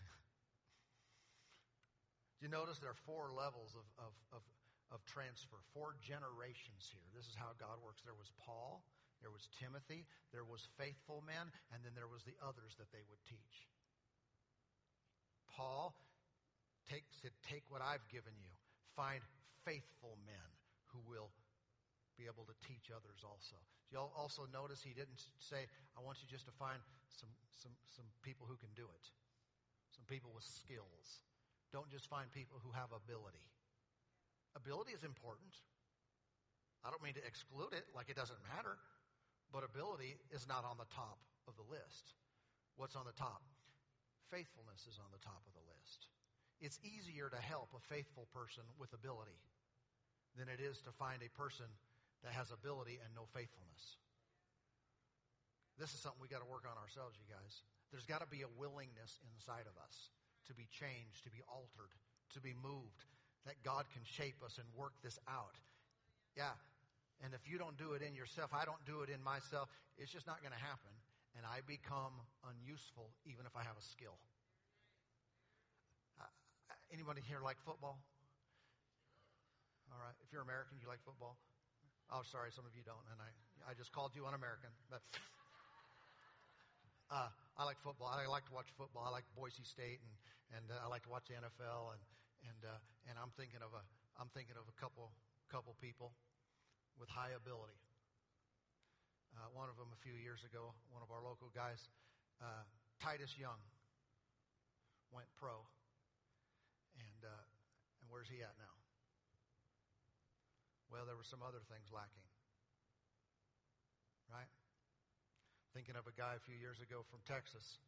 Do you notice there are four levels of, of, of, of transfer, four generations here? This is how God works. There was Paul, there was Timothy, there was faithful men, and then there was the others that they would teach. Paul take, said, Take what I've given you. Find faithful men who will be able to teach others also. You'll also notice he didn't say, I want you just to find some, some, some people who can do it, some people with skills. Don't just find people who have ability. Ability is important. I don't mean to exclude it like it doesn't matter, but ability is not on the top of the list. What's on the top? faithfulness is on the top of the list. It's easier to help a faithful person with ability than it is to find a person that has ability and no faithfulness. This is something we got to work on ourselves, you guys. There's got to be a willingness inside of us to be changed, to be altered, to be moved, that God can shape us and work this out. Yeah. And if you don't do it in yourself, I don't do it in myself, it's just not going to happen and I become unuseful even if I have a skill. Uh, anybody here like football? All right. If you're American, you like football? Oh, sorry, some of you don't, and I, I just called you un-American. But uh, I like football. I like to watch football. I like Boise State, and and uh, I like to watch the NFL. And and uh, and I'm thinking of a I'm thinking of a couple couple people with high ability. Uh, one of them a few years ago, one of our local guys, uh, Titus Young, went pro. And, uh, and where's he at now? Well, there were some other things lacking. Right? Thinking of a guy a few years ago from Texas.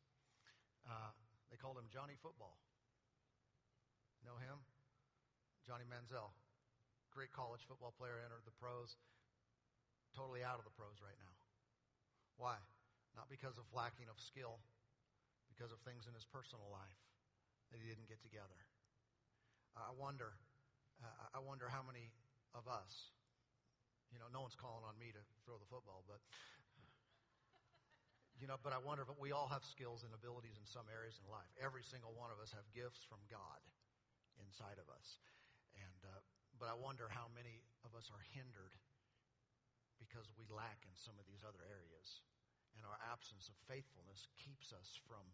Uh, they called him Johnny Football. Know him? Johnny Manziel. Great college football player, entered the pros. Totally out of the pros right now. Why? Not because of lacking of skill, because of things in his personal life that he didn't get together. I wonder, uh, I wonder how many of us, you know, no one's calling on me to throw the football, but you know, but I wonder if we all have skills and abilities in some areas in life. Every single one of us have gifts from God inside of us, and uh, but I wonder how many of us are hindered because we lack in some of these other areas and our absence of faithfulness keeps us from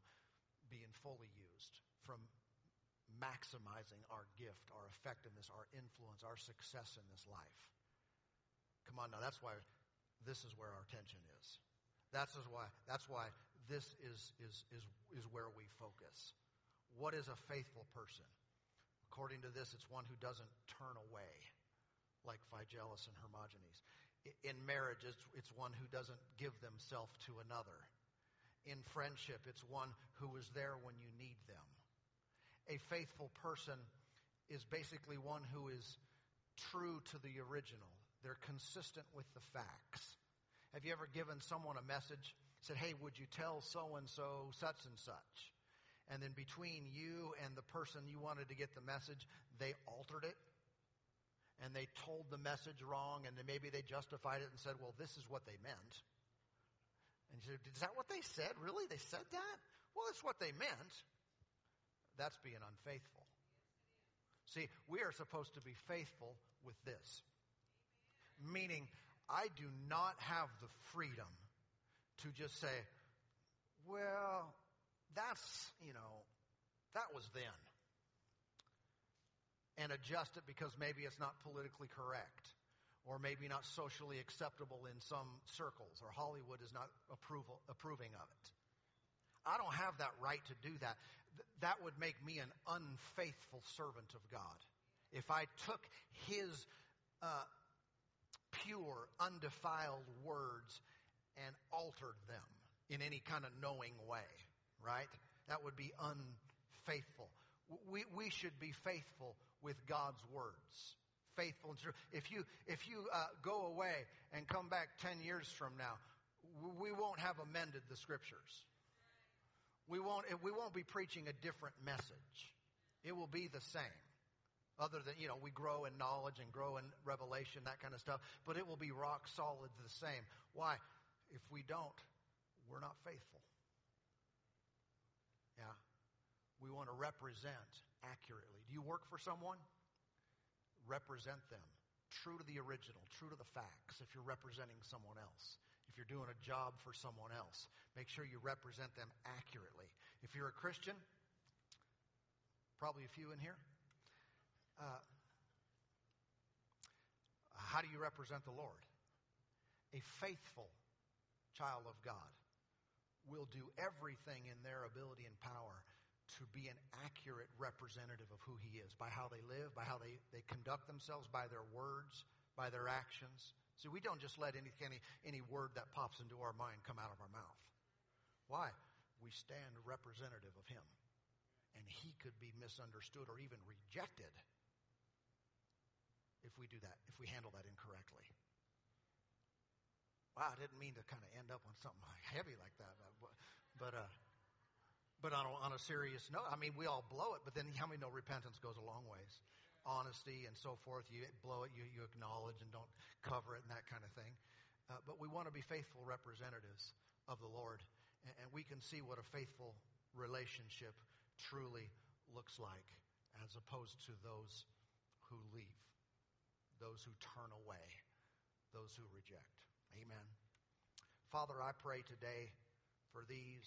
being fully used, from maximizing our gift, our effectiveness, our influence, our success in this life. Come on now, that's why this is where our attention is. That's why that's why this is is is is where we focus. What is a faithful person? According to this, it's one who doesn't turn away like Phygellus and Hermogenes. In marriage, it's, it's one who doesn't give themselves to another. In friendship, it's one who is there when you need them. A faithful person is basically one who is true to the original. They're consistent with the facts. Have you ever given someone a message, said, hey, would you tell so and so such and such? And then between you and the person you wanted to get the message, they altered it and they told the message wrong and then maybe they justified it and said, well, this is what they meant. And you said, is that what they said? Really? They said that? Well, it's what they meant. That's being unfaithful. See, we are supposed to be faithful with this. Meaning, I do not have the freedom to just say, well, that's, you know, that was then. And adjust it because maybe it's not politically correct or maybe not socially acceptable in some circles or Hollywood is not approval, approving of it. I don't have that right to do that. Th- that would make me an unfaithful servant of God. If I took His uh, pure, undefiled words and altered them in any kind of knowing way, right? That would be unfaithful. We, we should be faithful with God's words. Faithful and true. If you, if you uh, go away and come back 10 years from now, we won't have amended the scriptures. We won't, we won't be preaching a different message. It will be the same. Other than, you know, we grow in knowledge and grow in revelation, that kind of stuff, but it will be rock solid the same. Why? If we don't, we're not faithful. Yeah. We want to represent accurately. Do you work for someone? Represent them. True to the original, true to the facts if you're representing someone else. If you're doing a job for someone else, make sure you represent them accurately. If you're a Christian, probably a few in here, uh, how do you represent the Lord? A faithful child of God will do everything in their ability and power to be an accurate representative of who he is by how they live, by how they, they conduct themselves, by their words, by their actions. See, we don't just let any, any, any word that pops into our mind come out of our mouth. Why? We stand representative of him. And he could be misunderstood or even rejected if we do that, if we handle that incorrectly. Wow, I didn't mean to kind of end up on something heavy like that, but but, uh, but on a, on a serious note, I mean, we all blow it, but then [LAUGHS] how many know repentance goes a long ways? Honesty and so forth, you blow it, you, you acknowledge and don't cover it and that kind of thing. Uh, but we want to be faithful representatives of the Lord, and, and we can see what a faithful relationship truly looks like as opposed to those who leave those who turn away, those who reject. Amen. Father, I pray today for these.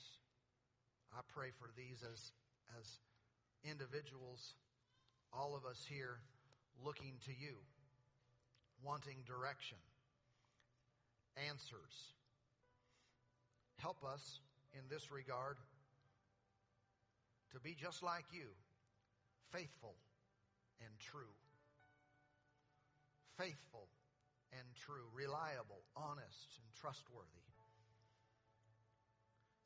I pray for these as, as individuals, all of us here looking to you, wanting direction, answers. Help us in this regard to be just like you, faithful and true faithful and true, reliable, honest, and trustworthy.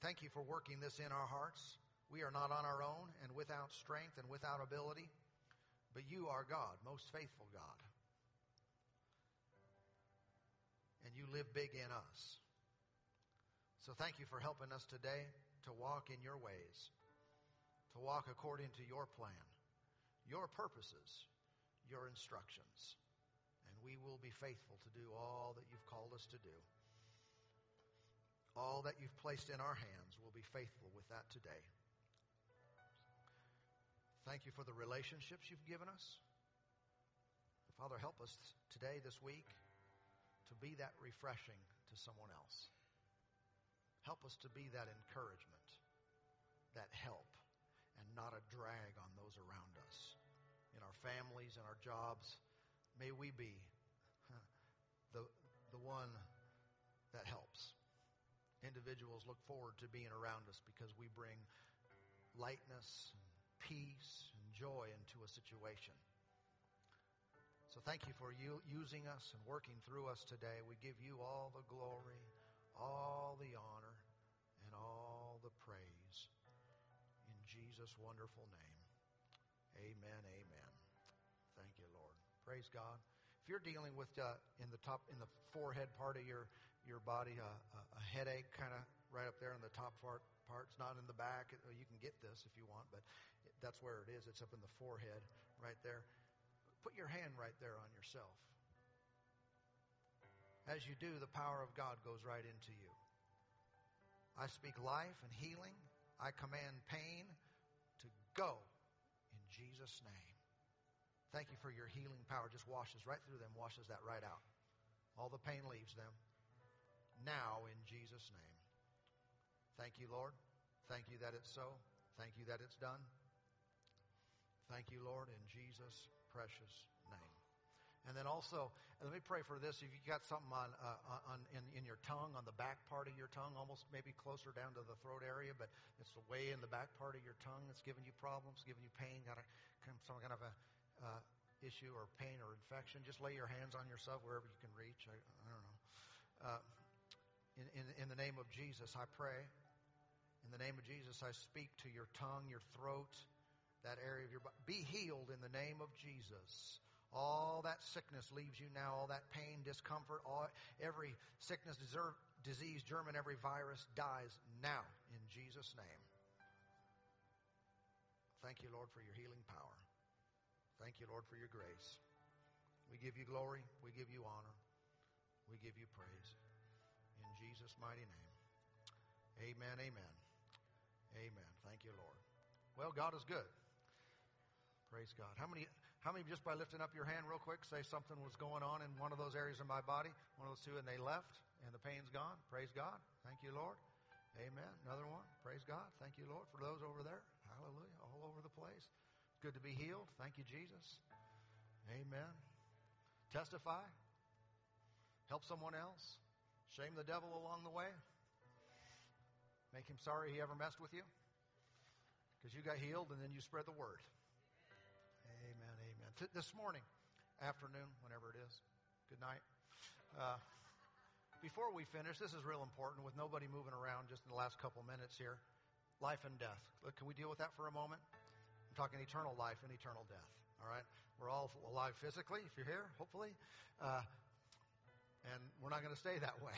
Thank you for working this in our hearts. We are not on our own and without strength and without ability, but you are God, most faithful God. And you live big in us. So thank you for helping us today to walk in your ways, to walk according to your plan, your purposes, your instructions we will be faithful to do all that you've called us to do. All that you've placed in our hands, we'll be faithful with that today. Thank you for the relationships you've given us. Father, help us today, this week, to be that refreshing to someone else. Help us to be that encouragement, that help, and not a drag on those around us. In our families, in our jobs, may we be the, the one that helps. Individuals look forward to being around us because we bring lightness, and peace, and joy into a situation. So thank you for you using us and working through us today. We give you all the glory, all the honor, and all the praise. In Jesus' wonderful name. Amen. Amen. Thank you, Lord. Praise God. If you're dealing with uh, in the top in the forehead part of your your body uh, a, a headache, kind of right up there in the top part parts, not in the back. You can get this if you want, but that's where it is. It's up in the forehead, right there. Put your hand right there on yourself. As you do, the power of God goes right into you. I speak life and healing. I command pain to go in Jesus' name. Thank you for your healing power. Just washes right through them, washes that right out. All the pain leaves them. Now in Jesus' name. Thank you, Lord. Thank you that it's so. Thank you that it's done. Thank you, Lord, in Jesus' precious name. And then also, let me pray for this. If you got something on, uh, on in, in your tongue, on the back part of your tongue, almost maybe closer down to the throat area, but it's way in the back part of your tongue that's giving you problems, giving you pain, got a, some kind of a uh, issue or pain or infection, just lay your hands on yourself wherever you can reach. I, I don't know. Uh, in, in, in the name of Jesus, I pray. In the name of Jesus, I speak to your tongue, your throat, that area of your body. Be healed in the name of Jesus. All that sickness leaves you now. All that pain, discomfort, all, every sickness, deserve, disease, germ, and every virus dies now in Jesus' name. Thank you, Lord, for your healing power. Thank you, Lord, for your grace. We give you glory. We give you honor. We give you praise. In Jesus' mighty name. Amen. Amen. Amen. Thank you, Lord. Well, God is good. Praise God. How many, how many just by lifting up your hand real quick say something was going on in one of those areas of my body, one of those two, and they left and the pain's gone? Praise God. Thank you, Lord. Amen. Another one. Praise God. Thank you, Lord, for those over there. Hallelujah. All over the place. Good to be healed. Thank you, Jesus. Amen. Testify. Help someone else. Shame the devil along the way. Make him sorry he ever messed with you. Because you got healed and then you spread the word. Amen, amen. This morning, afternoon, whenever it is, good night. Uh, before we finish, this is real important with nobody moving around just in the last couple minutes here. Life and death. Can we deal with that for a moment? I'm talking eternal life and eternal death. All right? We're all alive physically, if you're here, hopefully. Uh, and we're not going to stay that way.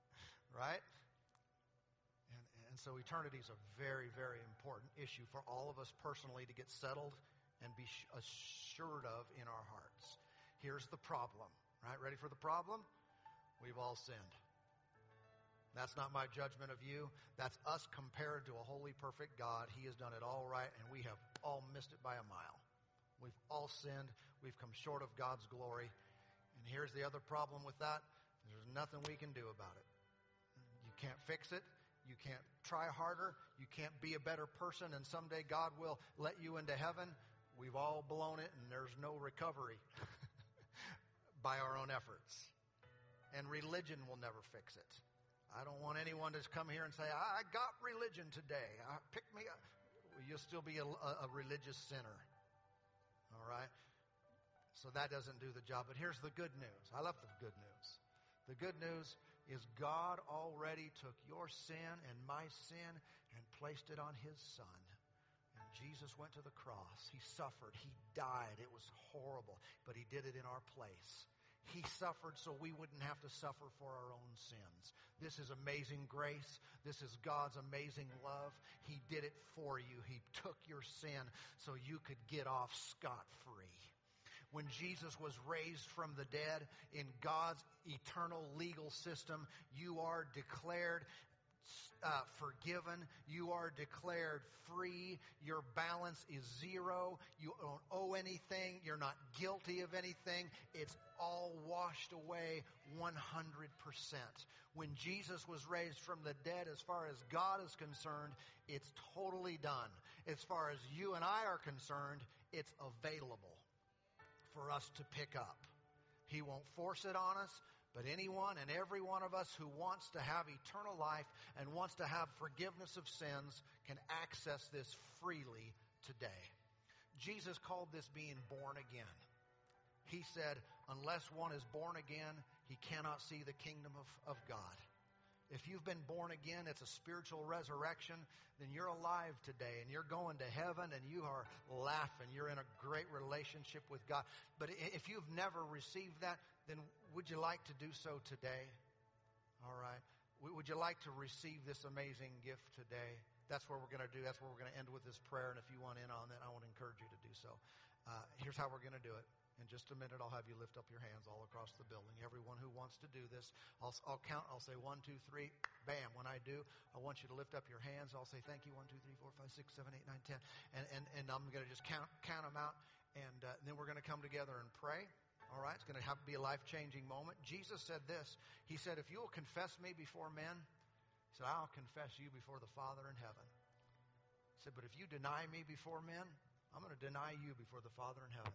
[LAUGHS] right? And, and so eternity is a very, very important issue for all of us personally to get settled and be assured of in our hearts. Here's the problem, right? Ready for the problem? We've all sinned. That's not my judgment of you. That's us compared to a holy, perfect God. He has done it all right, and we have all missed it by a mile. We've all sinned. We've come short of God's glory. And here's the other problem with that there's nothing we can do about it. You can't fix it. You can't try harder. You can't be a better person, and someday God will let you into heaven. We've all blown it, and there's no recovery [LAUGHS] by our own efforts. And religion will never fix it. I don't want anyone to come here and say, I got religion today. I, pick me up. You'll still be a, a religious sinner. All right? So that doesn't do the job. But here's the good news. I love the good news. The good news is God already took your sin and my sin and placed it on his son. And Jesus went to the cross. He suffered. He died. It was horrible, but he did it in our place. He suffered so we wouldn't have to suffer for our own sins. This is amazing grace. This is God's amazing love. He did it for you. He took your sin so you could get off scot free. When Jesus was raised from the dead in God's eternal legal system, you are declared uh, forgiven. You are declared free. Your balance is zero. You don't owe anything. You're not guilty of anything. It's all washed away 100%. When Jesus was raised from the dead, as far as God is concerned, it's totally done. As far as you and I are concerned, it's available for us to pick up. He won't force it on us. But anyone and every one of us who wants to have eternal life and wants to have forgiveness of sins can access this freely today. Jesus called this being born again. he said, unless one is born again, he cannot see the kingdom of, of God. If you've been born again, it's a spiritual resurrection, then you're alive today and you're going to heaven and you are laughing. You're in a great relationship with God. But if you've never received that, then would you like to do so today? All right. Would you like to receive this amazing gift today? That's what we're going to do. That's where we're going to end with this prayer. And if you want in on that, I want to encourage you to do so. Uh, here's how we're going to do it. In just a minute, I'll have you lift up your hands all across the building. Everyone who wants to do this, I'll, I'll count. I'll say one, two, three, bam. When I do, I want you to lift up your hands. I'll say thank you. One, two, three, four, five, six, seven, eight, nine, ten, and and and I'm going to just count count them out, and uh, then we're going to come together and pray. All right, it's going to have to be a life changing moment. Jesus said this. He said, "If you will confess me before men, he said, I'll confess you before the Father in heaven." He said, "But if you deny me before men, I'm going to deny you before the Father in heaven."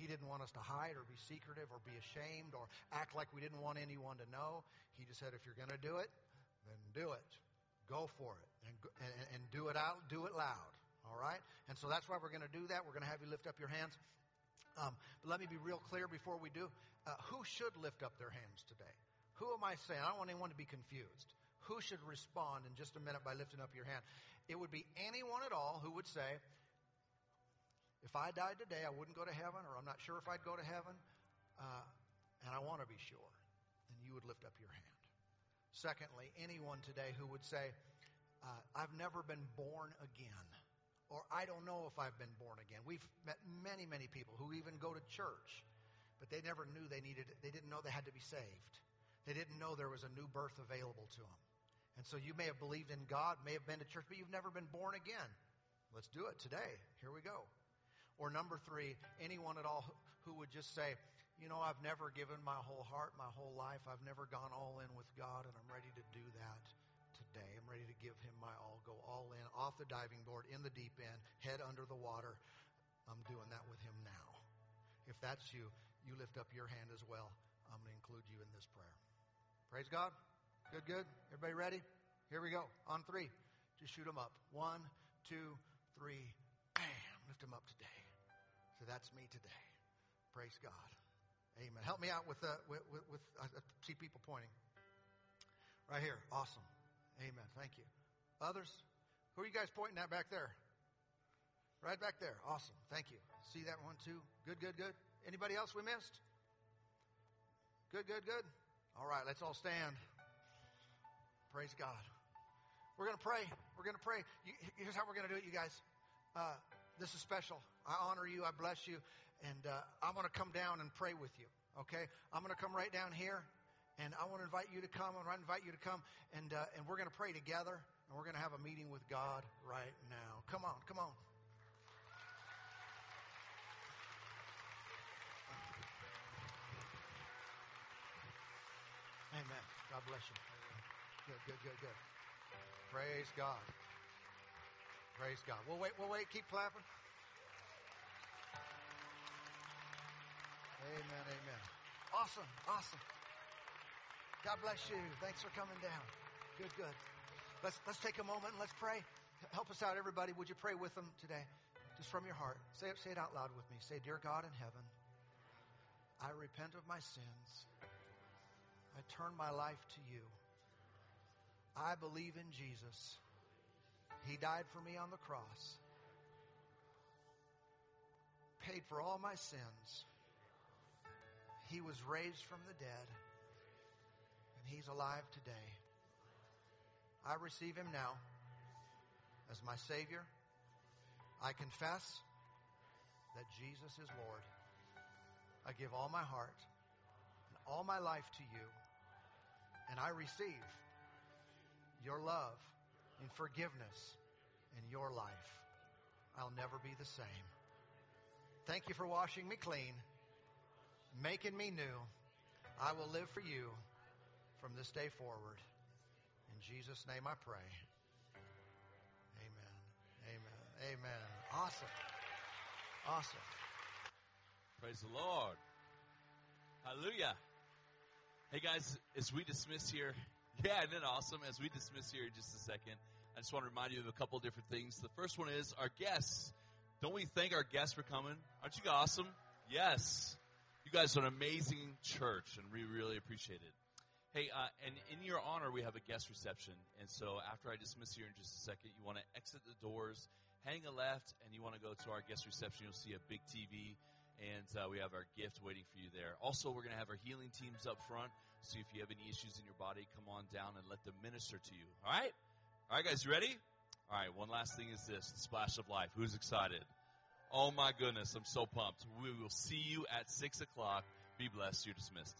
He didn't want us to hide or be secretive or be ashamed or act like we didn't want anyone to know. He just said, if you're going to do it, then do it. Go for it and, and, and do it out, do it loud. All right? And so that's why we're going to do that. We're going to have you lift up your hands. Um, but let me be real clear before we do. Uh, who should lift up their hands today? Who am I saying? I don't want anyone to be confused. Who should respond in just a minute by lifting up your hand? It would be anyone at all who would say, if I died today, I wouldn't go to heaven, or I'm not sure if I'd go to heaven, uh, and I want to be sure, then you would lift up your hand. Secondly, anyone today who would say, uh, I've never been born again, or I don't know if I've been born again. We've met many, many people who even go to church, but they never knew they needed, they didn't know they had to be saved. They didn't know there was a new birth available to them. And so you may have believed in God, may have been to church, but you've never been born again. Let's do it today. Here we go. Or number three, anyone at all who would just say, you know, I've never given my whole heart, my whole life. I've never gone all in with God, and I'm ready to do that today. I'm ready to give Him my all, go all in, off the diving board, in the deep end, head under the water. I'm doing that with Him now. If that's you, you lift up your hand as well. I'm going to include you in this prayer. Praise God. Good, good. Everybody ready? Here we go. On three. Just shoot them up. One, two, three. Bam. Lift them up today. So that's me today. Praise God. Amen. Help me out with, uh, with, with, with I see people pointing. Right here. Awesome. Amen. Thank you. Others? Who are you guys pointing at back there? Right back there. Awesome. Thank you. See that one too? Good, good, good. Anybody else we missed? Good, good, good. All right, let's all stand. Praise God. We're going to pray. We're going to pray. You, here's how we're going to do it, you guys. Uh, this is special. I honor you. I bless you. And uh, I want to come down and pray with you. Okay? I'm going to come right down here. And I want to invite you to come. I want to invite you to come. And, uh, and we're going to pray together. And we're going to have a meeting with God right now. Come on. Come on. Amen. God bless you. Good, good, good, good. Praise God. Praise God. We'll wait, we'll wait, keep clapping. Amen, amen. Awesome, awesome. God bless you. Thanks for coming down. Good, good. Let's let's take a moment and let's pray. Help us out, everybody. Would you pray with them today? Just from your heart. Say it, say it out loud with me. Say, Dear God in heaven, I repent of my sins. I turn my life to you. I believe in Jesus. He died for me on the cross, paid for all my sins. He was raised from the dead, and He's alive today. I receive Him now as my Savior. I confess that Jesus is Lord. I give all my heart and all my life to you, and I receive your love and forgiveness in your life. I'll never be the same. Thank you for washing me clean, making me new. I will live for you from this day forward. In Jesus' name I pray. Amen. Amen. Amen. Awesome. Awesome. Praise the Lord. Hallelujah. Hey guys, as we dismiss here, [LAUGHS] yeah, isn't it awesome? As we dismiss here in just a second, I just want to remind you of a couple of different things. The first one is our guests. Don't we thank our guests for coming? Aren't you awesome? Yes. You guys are an amazing church, and we really appreciate it. Hey, uh, and in your honor, we have a guest reception. And so after I dismiss here in just a second, you want to exit the doors, hang a left, and you want to go to our guest reception. You'll see a big TV, and uh, we have our gift waiting for you there. Also, we're going to have our healing teams up front. So if you have any issues in your body, come on down and let them minister to you. All right? All right, guys, you ready? All right, one last thing is this the splash of life. Who's excited? Oh my goodness, I'm so pumped. We will see you at 6 o'clock. Be blessed. You're dismissed.